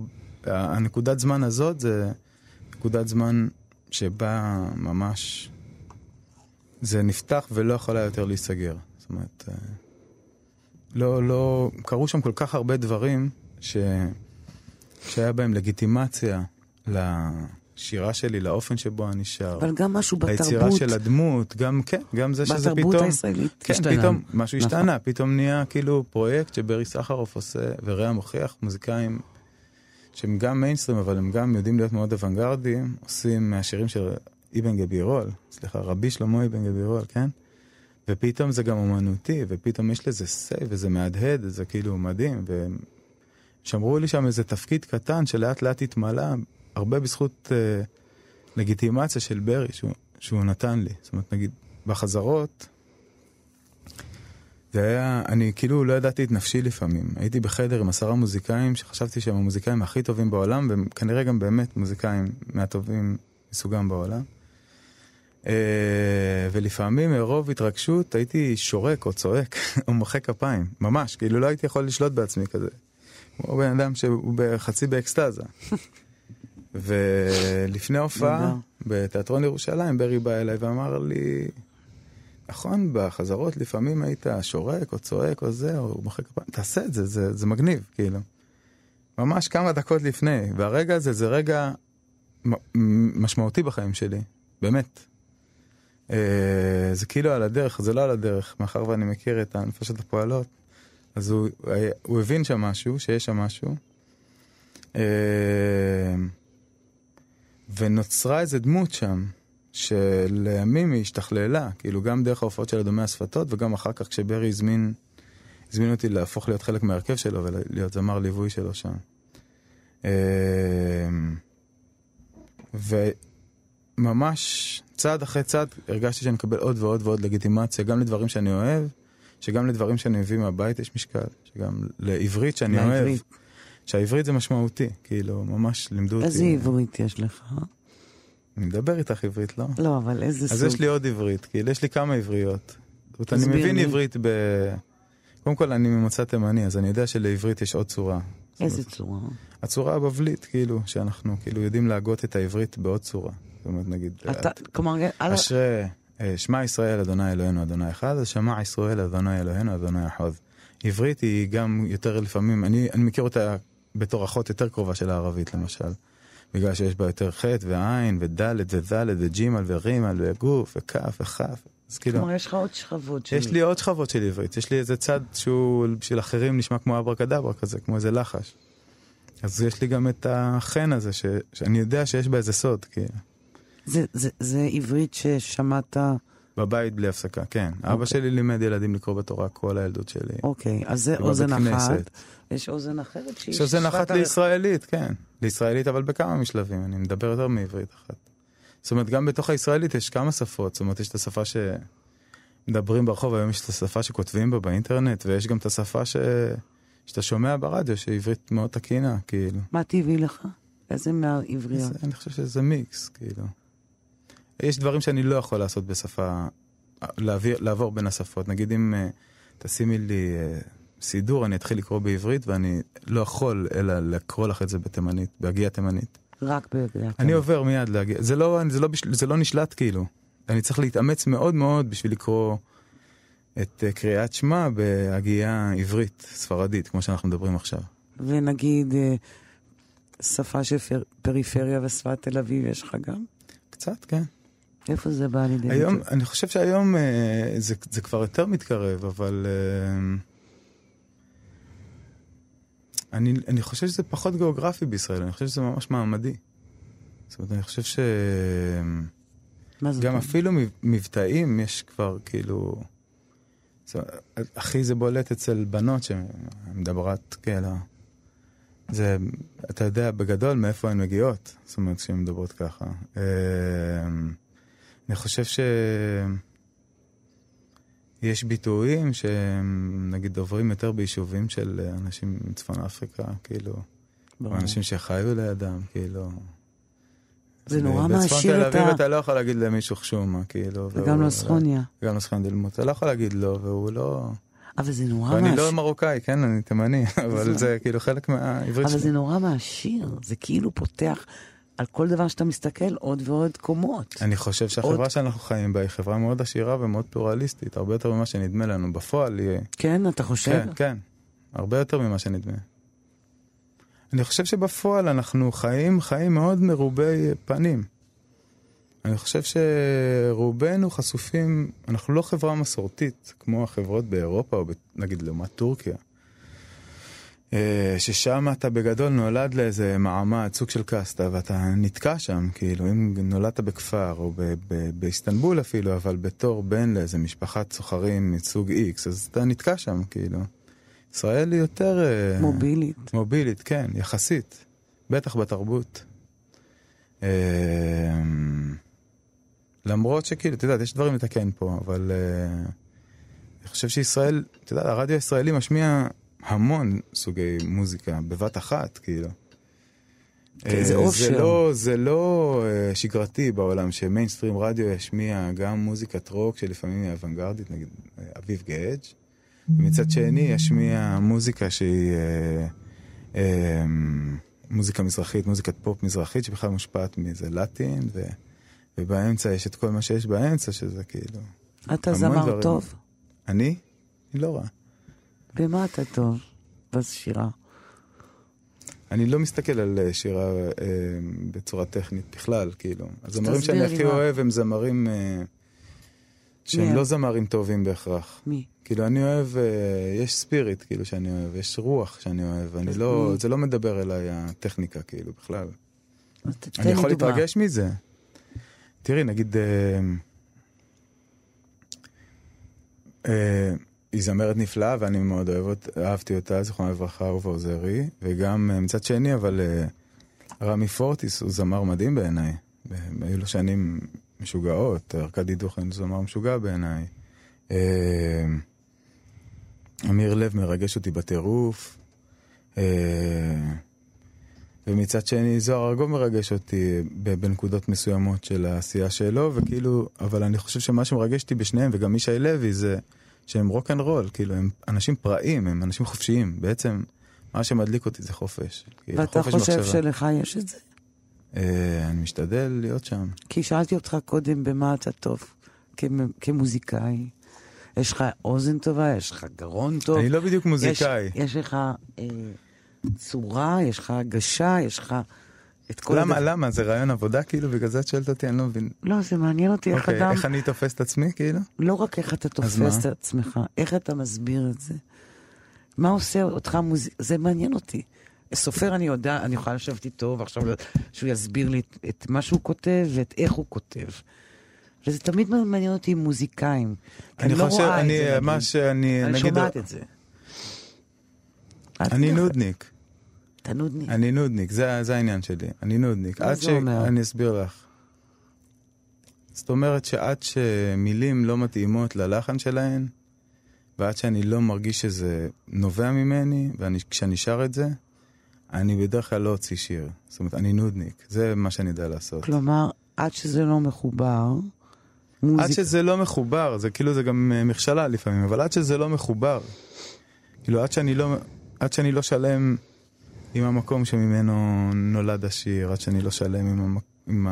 הנקודת זמן הזאת זה נקודת זמן שבה ממש זה נפתח ולא יכולה יותר להיסגר. זאת אומרת, אה, לא, לא, קרו שם כל כך הרבה דברים ש, שהיה בהם לגיטימציה לשירה שלי, לאופן שבו אני שר. אבל גם משהו בתרבות. ליצירה של הדמות, גם, כן, גם זה שזה פתאום... בתרבות הישראלית כן, השתנה. פתאום משהו נכון. השתנה, פתאום נהיה כאילו פרויקט שברי סחרוף עושה, ורע מוכיח, מוזיקאים שהם גם מיינסטרים, אבל הם גם יודעים להיות מאוד אוונגרדיים, עושים מהשירים של אבן גבירול, סליחה, רבי שלמה אבן גבירול, כן? ופתאום זה גם אומנותי, ופתאום יש לזה סי, וזה מהדהד, זה כאילו מדהים, והם שמרו לי שם איזה תפקיד קטן שלאט לאט התמלא, הרבה בזכות אה, לגיטימציה של ברי שהוא, שהוא נתן לי. זאת אומרת, נגיד, בחזרות, זה היה, אני כאילו לא ידעתי את נפשי לפעמים. הייתי בחדר עם עשרה מוזיקאים שחשבתי שהם המוזיקאים הכי טובים בעולם, והם כנראה גם באמת מוזיקאים מהטובים מסוגם בעולם. אה, ולפעמים מרוב התרגשות הייתי שורק או צועק או מוחא כפיים, ממש, כאילו לא הייתי יכול לשלוט בעצמי כזה. כמו בן אדם שהוא בחצי באקסטזה. ולפני הופעה נהדר. בתיאטרון ירושלים, ברי בא אליי ואמר לי, נכון, בחזרות לפעמים היית שורק או צועק או זה, או מוחא כפיים, תעשה את זה, זה, זה מגניב, כאילו. ממש כמה דקות לפני, והרגע הזה זה רגע משמעותי בחיים שלי, באמת. אה, זה כאילו על הדרך, זה לא על הדרך, מאחר ואני מכיר את הנפשות הפועלות, אז הוא, הוא הבין שם משהו, שיש שם משהו. ונוצרה איזה דמות שם, שלימים היא השתכללה, כאילו גם דרך ההופעות של אדומי השפתות, וגם אחר כך כשברי הזמין, הזמין אותי להפוך להיות חלק מההרכב שלו ולהיות זמר ליווי שלו שם. אה, וממש צעד אחרי צעד הרגשתי שאני מקבל עוד ועוד ועוד לגיטימציה, גם לדברים שאני אוהב, שגם לדברים שאני מביא מהבית יש משקל, שגם לעברית שאני אוהב. שהעברית זה משמעותי, כאילו, ממש לימדו אותי. איזה עברית יש לך? אני מדבר איתך עברית, לא? לא, אבל איזה סוג. אז יש לי עוד עברית, כאילו, יש לי כמה עבריות. זאת אומרת, אני מבין לי. עברית ב... קודם כל, אני ממוצא תימני, אז אני יודע שלעברית יש עוד צורה. איזה צורה? הצורה הבבלית, כאילו, שאנחנו כאילו יודעים להגות את העברית בעוד צורה. זאת אומרת, נגיד, אתה, כלומר, על- אשרי, אה, שמע ישראל, אדוני אלוהינו, אדוני אחד, אז שמע ישראל, אדוני אלוהינו, אדוני אחד. עברית היא גם יותר לפעמים, אני, אני מכיר אותה בתור אחות יותר קרובה של הערבית למשל. בגלל שיש בה יותר ח' ועין וד' וד' וג' ורימל וגוף וכף וכף. אז כאילו, כלומר, יש לך עוד שכבות של... יש לי עוד שכבות של עברית, יש לי איזה צד שהוא בשביל אחרים נשמע כמו אברה קדברה כזה, כמו איזה לחש. אז יש לי גם את החן הזה, ש, שאני יודע שיש בה איזה סוד, כאילו. זה, זה, זה עברית ששמעת... בבית בלי הפסקה, כן. אבא אוקיי. שלי לימד ילדים לקרוא בתורה כל הילדות שלי. אוקיי, אז זה אוזן אחת. יש אוזן אחרת שהיא... יש אוזן אחת לישראלית, כן. לישראלית, אבל בכמה משלבים, אני מדבר יותר מעברית אחת. זאת אומרת, גם בתוך הישראלית יש כמה שפות, זאת אומרת, יש את השפה שמדברים ברחוב, היום יש את השפה שכותבים בה באינטרנט, ויש גם את השפה ש... שאתה שומע ברדיו, שהיא עברית מאוד תקינה, כאילו. מה טבעי לך? איזה מהעבריות? אני חושב שזה מיקס, כאילו. יש דברים שאני לא יכול לעשות בשפה, להעביר, לעבור בין השפות. נגיד אם uh, תשימי לי uh, סידור, אני אתחיל לקרוא בעברית, ואני לא יכול אלא לקרוא לך את זה בתימנית, בהגייה תימנית. רק בהגיעה. אני עובר מיד להגיע, זה לא, זה, לא, בשל- זה לא נשלט כאילו. אני צריך להתאמץ מאוד מאוד בשביל לקרוא את uh, קריאת שמע בהגייה עברית, ספרדית, כמו שאנחנו מדברים עכשיו. ונגיד, אה, שפה של פר- פריפריה ושפת תל אביב יש לך גם? קצת, כן. איפה זה בא לידי היום, ביטוי? אני חושב שהיום אה, זה, זה כבר יותר מתקרב, אבל אה, אני, אני חושב שזה פחות גיאוגרפי בישראל, אני חושב שזה ממש מעמדי. זאת אומרת, אני חושב שגם מה זאת אומרת? אפילו מב- מבטאים יש כבר כאילו... זאת הכי זה בולט אצל בנות שמדברת כאלה. זה, אתה יודע בגדול מאיפה הן מגיעות, זאת אומרת, כשהן מדברות ככה. אני חושב ש... יש ביטויים שהם נגיד עוברים יותר ביישובים של אנשים מצפון אפריקה, כאילו, ברור. אנשים שחיו לידם, כאילו. זה נורא בצפון מעשיר תל את אביב ה... אתה לא יכול להגיד למישהו חשומה, כאילו. וגם לא סכוניה. גם לא סכוניה דלמות, אתה לא יכול להגיד לא, והוא לא... אבל זה נורא ואני מעשיר. לא מרוקאי, כן, אני תימני, אבל זה כאילו חלק מהעברית אבל שלי. זה נורא מעשיר. זה כאילו פותח על כל דבר שאתה מסתכל עוד ועוד קומות. אני חושב שהחברה עוד- שאנחנו חיים בה היא חברה מאוד עשירה ומאוד פלורליסטית, הרבה יותר ממה שנדמה לנו. בפועל היא... כן, אתה חושב? כן, כן, הרבה יותר ממה שנדמה. אני חושב שבפועל אנחנו חיים חיים מאוד מרובי פנים. אני חושב שרובנו חשופים, אנחנו לא חברה מסורתית כמו החברות באירופה, או נגיד לעומת טורקיה. אה, ששם אתה בגדול נולד לאיזה מעמד, סוג של קאסטה, ואתה נתקע שם, כאילו, אם נולדת בכפר, או ב- ב- באיסטנבול אפילו, אבל בתור בן לאיזה משפחת סוחרים מסוג איקס, אז אתה נתקע שם, כאילו. ישראל היא יותר... אה, מובילית. מובילית, כן, יחסית. בטח בתרבות. אה, למרות שכאילו, את יודעת, יש דברים לתקן פה, אבל אני חושב שישראל, את יודעת, הרדיו הישראלי משמיע המון סוגי מוזיקה בבת אחת, כאילו. כן, זה אה, אושר. זה לא, זה לא אה, שגרתי בעולם שמיינסטרים רדיו ישמיע גם מוזיקת רוק שלפעמים היא אוונגרדית, נגיד אה, אביב גאג', ומצד שני ישמיע מוזיקה שהיא אה, אה, מוזיקה מזרחית, מוזיקת פופ מזרחית שבכלל מושפעת מאיזה לטין, ו, ובאמצע יש את כל מה שיש באמצע, שזה כאילו... אתה זמר דברים. טוב. אני? אני לא רע. במה אתה טוב? בשירה. אני לא מסתכל על אה, שירה אה, בצורה טכנית בכלל, כאילו. הזמרים שאני הכי מה. אוהב הם זמרים אה, שהם מי לא? זמרים טובים בהכרח. מי? כאילו, אני אוהב, אה, יש ספיריט, כאילו, שאני אוהב, יש רוח שאני אוהב, אני לא, מי? זה לא מדבר אליי הטכניקה, כאילו, בכלל. אני יכול דוגמה. להתרגש מזה. תראי, נגיד, אה, אה, היא זמרת נפלאה ואני מאוד אוהב אהבתי אותה, זיכרונה לברכה, אהובה עוזרי, וגם אה, מצד שני, אבל אה, רמי פורטיס הוא זמר מדהים בעיניי. אה, היו לו שנים משוגעות, ארקדי דוכין הוא זמר משוגע בעיניי. אמיר לב מרגש אותי בטירוף. ומצד שני זוהר ארגוב מרגש אותי בנקודות מסוימות של העשייה שלו, וכאילו, אבל אני חושב שמה שמרגש אותי בשניהם, וגם ישי לוי, זה שהם רוק אנד רול, כאילו, הם אנשים פראיים, הם אנשים חופשיים. בעצם, מה שמדליק אותי זה חופש. כאילו, ואתה חופש חושב מחשבה. שלך יש את זה? אה, אני משתדל להיות שם. כי שאלתי אותך קודם במה אתה טוב כמ- כמוזיקאי, יש לך אוזן טובה, יש לך גרון טוב. אני לא בדיוק מוזיקאי. יש, יש לך אה, צורה, יש לך הגשה, יש לך את כל... למה, הדבר- למה? זה רעיון עבודה כאילו? בגלל זה את שואלת אותי? אני לא מבין. לא, זה מעניין אותי איך אוקיי, אדם... איך אני תופס את עצמי כאילו? לא רק איך אתה תופס? את עצמך, איך אתה מסביר את זה. מה עושה אותך מוזיק... זה מעניין אותי. סופר אני יודע, אני יכולה לשבת איתו ועכשיו שהוא יסביר לי את, את מה שהוא כותב ואת איך הוא כותב. וזה תמיד מעניין אותי עם מוזיקאים. אני לא חושב, רואה את אני, זה, מה. שאני, אני נגיד, שומעת את זה. אני נודניק. אתה נודניק. אני נודניק, זה, זה העניין שלי. אני נודניק. מה עד זה אומר? אני אסביר לך. זאת אומרת שעד שמילים לא מתאימות ללחן שלהן, ועד שאני לא מרגיש שזה נובע ממני, וכשאני שר את זה, אני בדרך כלל לא אוציא שיר. זאת אומרת, אני נודניק. זה מה שאני יודע לעשות. כלומר, עד שזה לא מחובר, עד מוזיק... שזה לא מחובר, זה כאילו זה גם אה, מכשלה לפעמים, אבל עד שזה לא מחובר, כאילו עד שאני לא, עד שאני לא שלם עם המקום שממנו נולד השיר, עד שאני לא שלם עם, המק... עם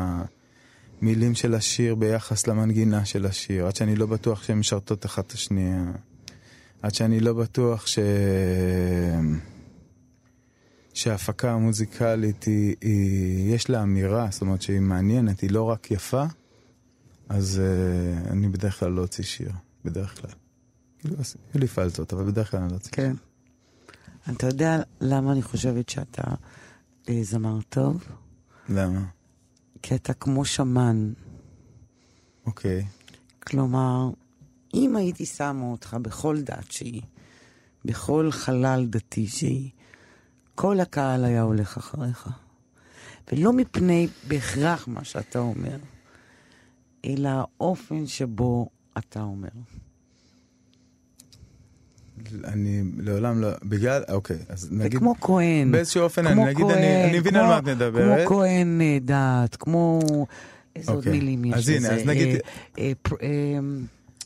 המילים של השיר ביחס למנגינה של השיר, עד שאני לא בטוח שהן משרתות אחת את השנייה, עד שאני לא בטוח ש... שההפקה המוזיקלית היא, היא, יש לה אמירה, זאת אומרת שהיא מעניינת, היא לא רק יפה, אז uh, אני בדרך כלל לא אוציא שיר, בדרך כלל. כאילו, היו לי פלטות, אבל בדרך כלל אני לא אוציא. כן. אתה יודע למה אני חושבת שאתה אה, זמר טוב? למה? כי אתה כמו שמן. אוקיי. כלומר, אם הייתי שמה אותך בכל דת שהיא, בכל חלל דתי שהיא, כל הקהל היה הולך אחריך. ולא מפני בהכרח מה שאתה אומר, אלא האופן שבו אתה אומר. אני לעולם לא, בגלל, אוקיי, אז זה נגיד, כמו כהן. באיזשהו אופן, אני, נגיד, כהן, אני, אני מבין על מה את מדברת. כמו כהן אה, דת, כמו... איזה עוד אוקיי. מילים יש אז לזה? הנה, אז נגיד- אה, אה,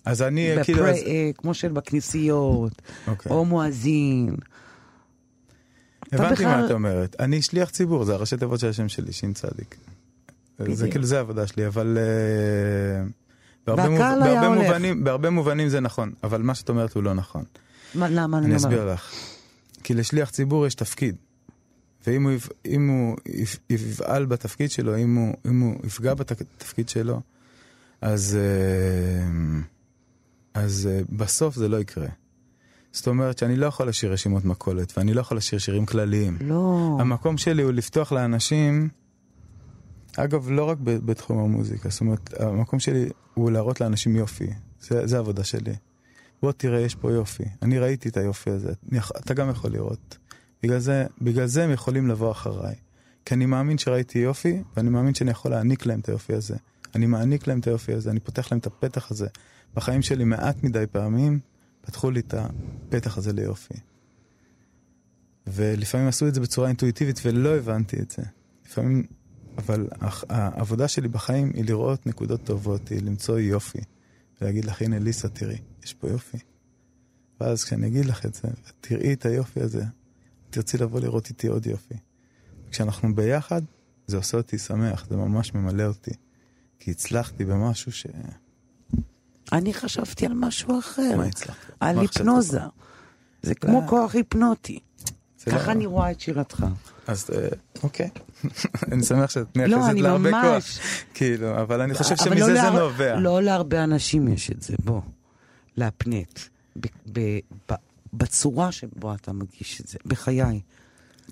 אז אני, כאילו, אז, כמו של בכנסיות, אוקיי. או מואזין. אתה הבנתי מה את אומרת. אני שליח ציבור, זה הראשי תיבות של השם שלי, שין צדיק. זה. כאילו, זה העבודה שלי, אבל... בהרבה מובנים זה נכון, אבל מה שאת אומרת הוא לא נכון. מה, למה אני אני אומר? אסביר לך. כי לשליח ציבור יש תפקיד. ואם הוא, אם הוא יפ- יפעל בתפקיד שלו, אם הוא, אם הוא יפגע בתפקיד שלו, אז, אה, אז אה, בסוף זה לא יקרה. זאת אומרת שאני לא יכול לשיר רשימות מכולת, ואני לא יכול לשיר שירים כלליים. לא. המקום שלי הוא לפתוח לאנשים, אגב, לא רק בתחום המוזיקה, זאת אומרת, המקום שלי הוא להראות לאנשים יופי. זה, זה העבודה שלי. בוא תראה, יש פה יופי. אני ראיתי את היופי הזה, אתה גם יכול לראות. בגלל זה, בגלל זה הם יכולים לבוא אחריי. כי אני מאמין שראיתי יופי, ואני מאמין שאני יכול להעניק להם את היופי הזה. אני מעניק להם את היופי הזה, אני פותח להם את הפתח הזה. בחיים שלי מעט מדי פעמים פתחו לי את הפתח הזה ליופי. ולפעמים עשו את זה בצורה אינטואיטיבית ולא הבנתי את זה. לפעמים, אבל העבודה שלי בחיים היא לראות נקודות טובות, היא למצוא יופי. ולהגיד לך, הנה ליסה, תראי, יש פה יופי. ואז כשאני אגיד לך את זה, תראי את היופי הזה, תרצי לבוא לראות איתי עוד יופי. כשאנחנו ביחד, זה עושה אותי שמח, זה ממש ממלא אותי. כי הצלחתי במשהו ש... אני חשבתי על משהו אחר. מה הצלחת? על? היפנוזה. זה כמו לא. כוח היפנוטי. זה ככה לא- אני רואה את שירתך. אז אה, אוקיי. אני שמח שאת לא, מייחסת אני להרבה ממש- כוח. כאילו, אבל אני חושב שמזה לא זה נובע. לא להרבה אנשים יש את זה, בוא. להפנט. ב- ב- ב- בצורה שבו אתה מגיש את זה, בחיי.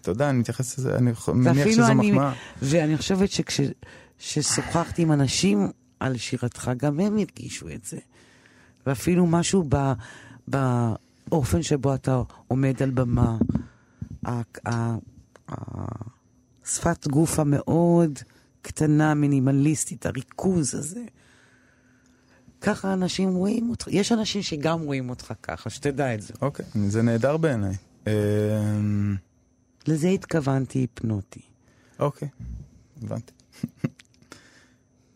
תודה, אני מתייחס לזה, אני מניח שזו מחמאה. ואני חושבת שכששוחחתי עם אנשים על שירתך, גם הם הרגישו את זה. ואפילו משהו ב, באופן שבו אתה עומד על במה, ה- ה- ה- שפת גוף המאוד קטנה, מינימליסטית, הריכוז הזה. ככה אנשים רואים אותך. יש אנשים שגם רואים אותך ככה, שתדע את זה. אוקיי, זה נהדר בעיניי. אמ, לזה התכוונתי היפנוטי. אוקיי, הבנתי.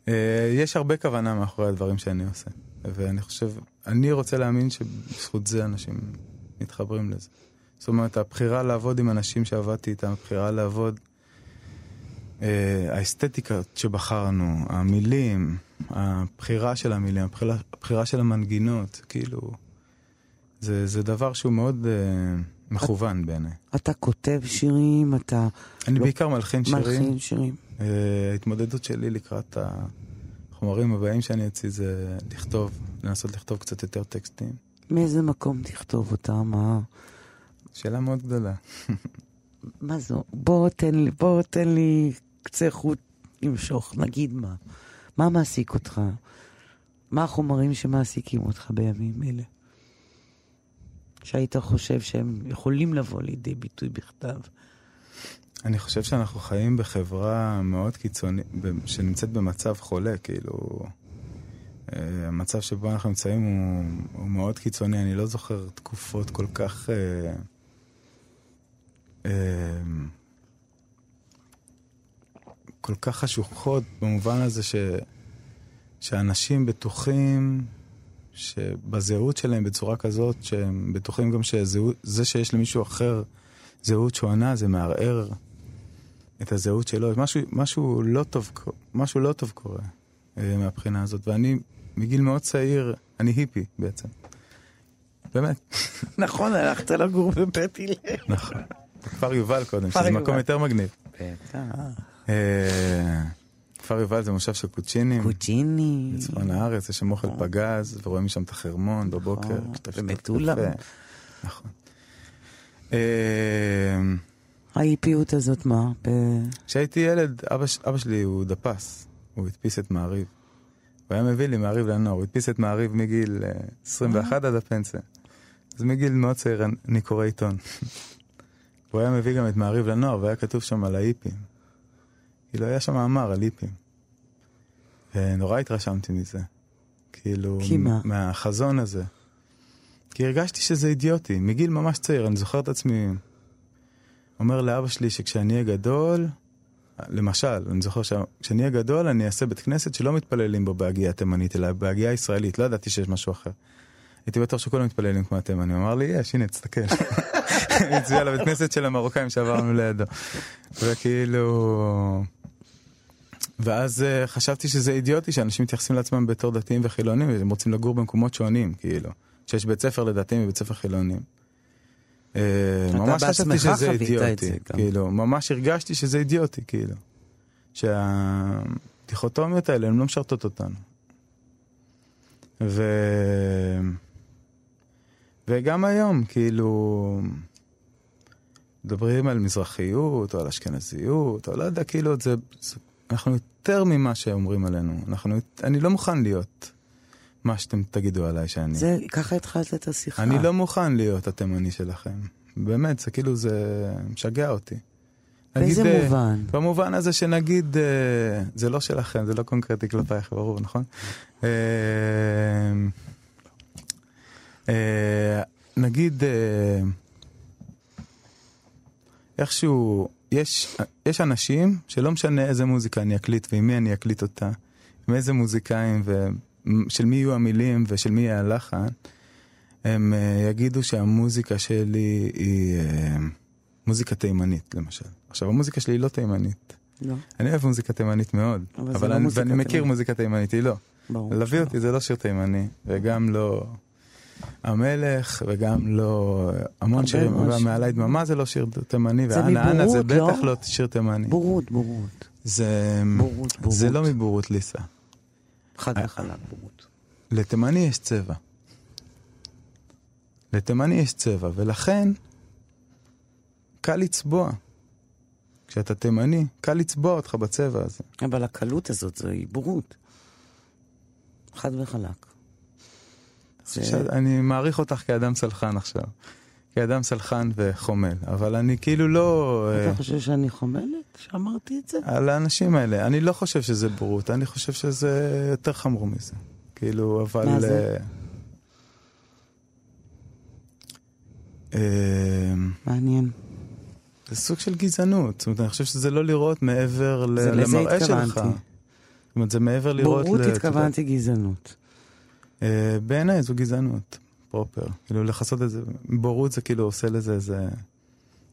אה, יש הרבה כוונה מאחורי הדברים שאני עושה, ואני חושב, אני רוצה להאמין שבזכות זה אנשים מתחברים לזה. זאת אומרת, הבחירה לעבוד עם אנשים שעבדתי איתם, הבחירה לעבוד האסתטיקות שבחרנו, המילים, הבחירה של המילים, הבחירה, הבחירה של המנגינות, כאילו, זה, זה דבר שהוא מאוד אה, מכוון בעיניי. אתה כותב שירים, אתה... אני לא- בעיקר מלחין שירים. מלחין שירים. אה, ההתמודדות שלי לקראת החומרים הבאים שאני אוציא זה לכתוב, לנסות לכתוב קצת יותר טקסטים. מאיזה מקום תכתוב אותם? מה, שאלה מאוד גדולה. מה זו? בוא תן לי, בוא תן לי קצה חוט למשוך, נגיד מה. מה מעסיק אותך? מה החומרים שמעסיקים אותך בימים אלה? שהיית חושב שהם יכולים לבוא לידי ביטוי בכתב. אני חושב שאנחנו חיים בחברה מאוד קיצונית, שנמצאת במצב חולה, כאילו... אה, המצב שבו אנחנו נמצאים הוא, הוא מאוד קיצוני, אני לא זוכר תקופות כל כך... אה, אה, כל כך חשוכות במובן הזה ש, שאנשים בטוחים שבזהות שלהם בצורה כזאת, שהם בטוחים גם שזה שיש למישהו אחר זהות שונה, זה מערער את הזהות שלו. משהו, משהו, לא, טוב, משהו לא טוב קורה אה, מהבחינה הזאת. ואני, מגיל מאוד צעיר, אני היפי בעצם. באמת. נכון, הלכת לגור בבית הלל. נכון. כפר יובל קודם, שזה. מקום יותר מגניב. בטח. אה, כפר יובל זה מושב של קוצ'ינים. קוצ'יני. בצפון הארץ, יש שם אוכל פגז, ורואים משם את החרמון בבוקר. נכון, ומטולה. קפה. נכון. אה, האיפיות הזאת מה? כשהייתי ילד, אבא, שלי הוא דפס, הוא הדפיס את מעריב. הוא היה מביא לי מעריב לנוער, הוא הדפיס את מעריב מגיל אה, 21 עד הפנסיה. אז מגיל מאוד צעיר אני- קורא עיתון. הוא היה מביא גם את מעריב לנוער, והיה כתוב שם על ההיפים. כאילו, היה שם מאמר על היפים. ונורא התרשמתי מזה. כאילו, כי מה? מהחזון הזה. כי הרגשתי שזה אידיוטי, מגיל ממש צעיר, אני זוכר את עצמי אומר לאבא שלי שכשאני אהיה גדול, למשל, אני זוכר שכשאני אהיה גדול אני אעשה בית כנסת שלא מתפללים בו בהגייה תימנית, אלא בהגייה ישראלית, לא ידעתי שיש משהו אחר. הייתי בטוח שכולם מתפללים כמו התימנים, אמר לי, יש, הנה, תסתכל. הצביע לבית כנסת של המרוקאים שעברנו לידו. וכאילו... ואז אה, חשבתי שזה אידיוטי שאנשים מתייחסים לעצמם בתור דתיים וחילונים, והם רוצים לגור במקומות שונים, כאילו. שיש בית ספר לדתיים ובית ספר חילונים. אה, ממש חשבתי שזה אידיוטי. כאילו, ממש הרגשתי שזה אידיוטי, כאילו. שהדיכוטומיות האלה, הן לא משרתות אותנו. ו... וגם היום, כאילו, מדברים על מזרחיות או על אשכנזיות, או לא יודע, כאילו, זה, זה, אנחנו יותר ממה שאומרים עלינו. אנחנו, אני לא מוכן להיות מה שאתם תגידו עליי שאני. זה, ככה התחלת את השיחה. אני לא מוכן להיות התימני שלכם. באמת, זה כאילו, זה משגע אותי. באיזה נגיד, אה, מובן? במובן הזה שנגיד, אה, זה לא שלכם, זה לא קונקרטי כלפייך, ברור, נכון? אה, אה, נגיד, אה, איכשהו, יש, יש אנשים שלא משנה איזה מוזיקה אני אקליט ועם מי אני אקליט אותה, עם איזה מוזיקאים ושל מי יהיו המילים ושל מי יהיה הלחן, הם אה, יגידו שהמוזיקה שלי היא אה, מוזיקה תימנית, למשל. עכשיו, המוזיקה שלי היא לא תימנית. לא, אני אוהב מוזיקה תימנית מאוד, אבל אבל לא אני, מוזיקה ואני מכיר תימנית. מוזיקה תימנית, היא לא. ברור. להביא. אותי זה לא שיר תימני, וגם לא המלך, וגם לא המון שירים, מאוד מעלי דממה זה לא שיר תימני, ואנה אנה זה מבורות, לא? בטח לא שיר תימני. בורות, בורות. זה בורות, בורות. זה לא מבורות ליסה. חד וחלק בורות. לתימני יש צבע. לתימני יש צבע, ולכן קל לצבוע. כשאתה תימני, קל לצבוע אותך בצבע הזה. אבל הקלות הזאת זוהי בורות. חד וחלק. אני מעריך אותך כאדם סלחן עכשיו. כאדם סלחן וחומל, אבל אני כאילו לא... אה, אתה חושב שאני חומלת שאמרתי את זה? על האנשים האלה. אני לא חושב שזה בורות, אני חושב שזה יותר חמור מזה. כאילו, אבל... מה זה? אה, אה, מעניין. זה סוג של גזענות. זאת אומרת, אני חושב שזה לא לראות מעבר ל- זה- לזה למראה שלך. התכוונתי. זאת אומרת, זה מעבר לראות... בורות התכוונתי גזענות. אה, בעיניי זו גזענות, פרופר. כאילו, לכסות את זה, בורות זה כאילו עושה לזה, זה...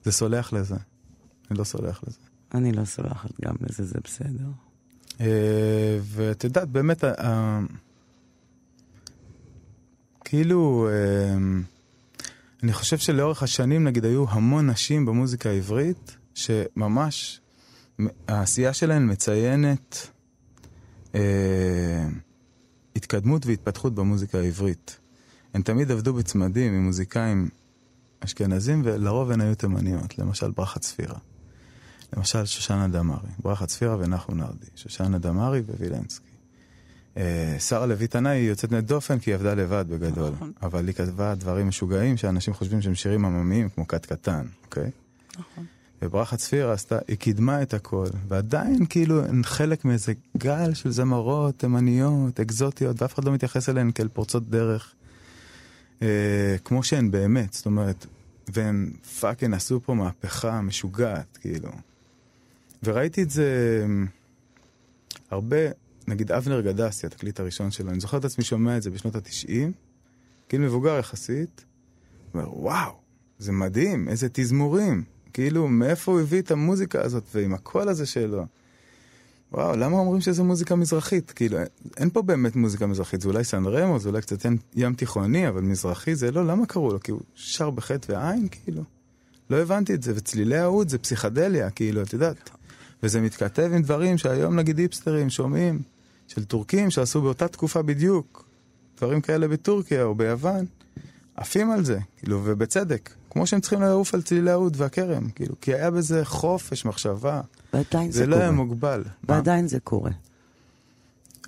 זה סולח לזה. אני לא סולח לזה. אני לא סולחת גם לזה, זה בסדר. אה, ואת יודעת, באמת, כאילו, אה, אני חושב שלאורך השנים, נגיד, היו המון נשים במוזיקה העברית, שממש העשייה שלהן מציינת התקדמות והתפתחות במוזיקה העברית. הן תמיד עבדו בצמדים עם מוזיקאים אשכנזים, ולרוב הן היו תימניות, למשל ברכה צפירה. למשל שושנה דמארי, ברכה צפירה ונחום נרדי, שושנה דמארי ווילנסקי. אה, שרה לוי תנאי היא יוצאת דופן כי היא עבדה לבד בגדול, נכון. אבל היא כתבה דברים משוגעים שאנשים חושבים שהם שירים עממיים כמו כת קטן, אוקיי? נכון. וברכה צפירה עשתה, היא קידמה את הכל, ועדיין כאילו הן חלק מאיזה גל של זמרות תימניות, אקזוטיות, ואף אחד לא מתייחס אליהן כאל פורצות דרך, אה, כמו שהן באמת, זאת אומרת, והן fucking עשו פה מהפכה משוגעת, כאילו. וראיתי את זה הרבה, נגיד אבנר גדסי, התקליט הראשון שלו, אני זוכר את עצמי שומע את זה בשנות התשעים, גיל מבוגר יחסית, אומר, וואו, זה מדהים, איזה תזמורים. כאילו, מאיפה הוא הביא את המוזיקה הזאת ועם הקול הזה שלו? וואו, למה אומרים שזה מוזיקה מזרחית? כאילו, אין פה באמת מוזיקה מזרחית, זה אולי סן רמו, זה אולי קצת ים, תיכוני, אבל מזרחי זה לא, למה קראו לו? כי הוא שר בחטא ועין, כאילו? לא הבנתי את זה, וצלילי האוד זה פסיכדליה, כאילו, את יודעת. וזה מתכתב עם דברים שהיום נגיד היפסטרים שומעים, של טורקים שעשו באותה תקופה בדיוק, דברים כאלה בטורקיה או ביוון, עפים על זה, כאילו, ובצדק. כמו שהם צריכים לעוף על צלילי האוד והכרם, כאילו, כי היה בזה חופש מחשבה, ועדיין זה, זה לא קורה. היה מוגבל. מה? ועדיין זה קורה.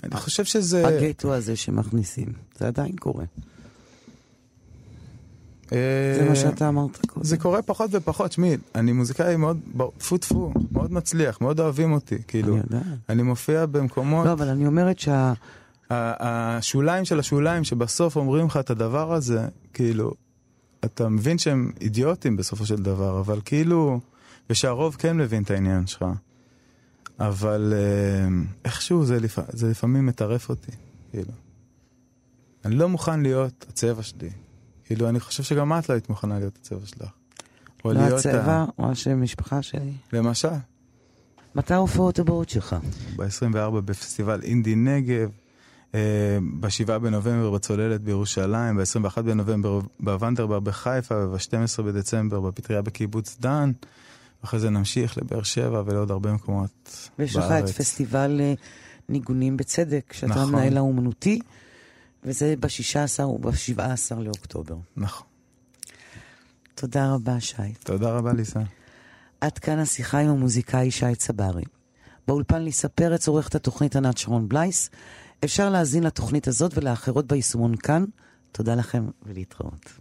אני חושב שזה... הגטו הזה שמכניסים, זה עדיין קורה. אה, זה מה שאתה אמרת קודם. זה קורה פחות ופחות, שמי, אני מוזיקאי מאוד, טפו טפו, מאוד מצליח, מאוד אוהבים אותי, כאילו. אני יודעת. אני מופיע במקומות, לא, אבל אני אומרת שה... השוליים של השוליים שבסוף אומרים לך את הדבר הזה, כאילו, אתה מבין שהם אידיוטים בסופו של דבר, אבל כאילו, ושהרוב כן מבין את העניין שלך, אבל אה, איכשהו זה, לפ... זה לפעמים מטרף אותי, כאילו. אני לא מוכן להיות הצבע שלי. כאילו, אני חושב שגם את לא היית מוכנה להיות הצבע שלך. או לא להיות ה- הצבע או השם משפחה שלי. למשל, מתי ההופעות הבאות שלך? ב-24 בפסטיבל אינדי נגב, ב-7 בנובמבר בצוללת בירושלים, ב-21 בנובמבר בוונדרבר בחיפה, וב-12 בדצמבר בפטריה בקיבוץ דן. אחרי זה נמשיך לבאר שבע ולעוד הרבה מקומות ויש לך את בארץ. פסטיבל אה, ניגונים בצדק, שאתה נכון. המנהל האומנותי, וזה ב-16 וב-17 לאוקטובר. נכון. תודה רבה, שי. תודה רבה, ליסה. עד כאן השיחה עם המוזיקאי שי צברי. באולפן ליסה פרץ עורכת התוכנית ענת שרון בלייס. אפשר להאזין לתוכנית הזאת ולאחרות ביישומון כאן. תודה לכם ולהתראות.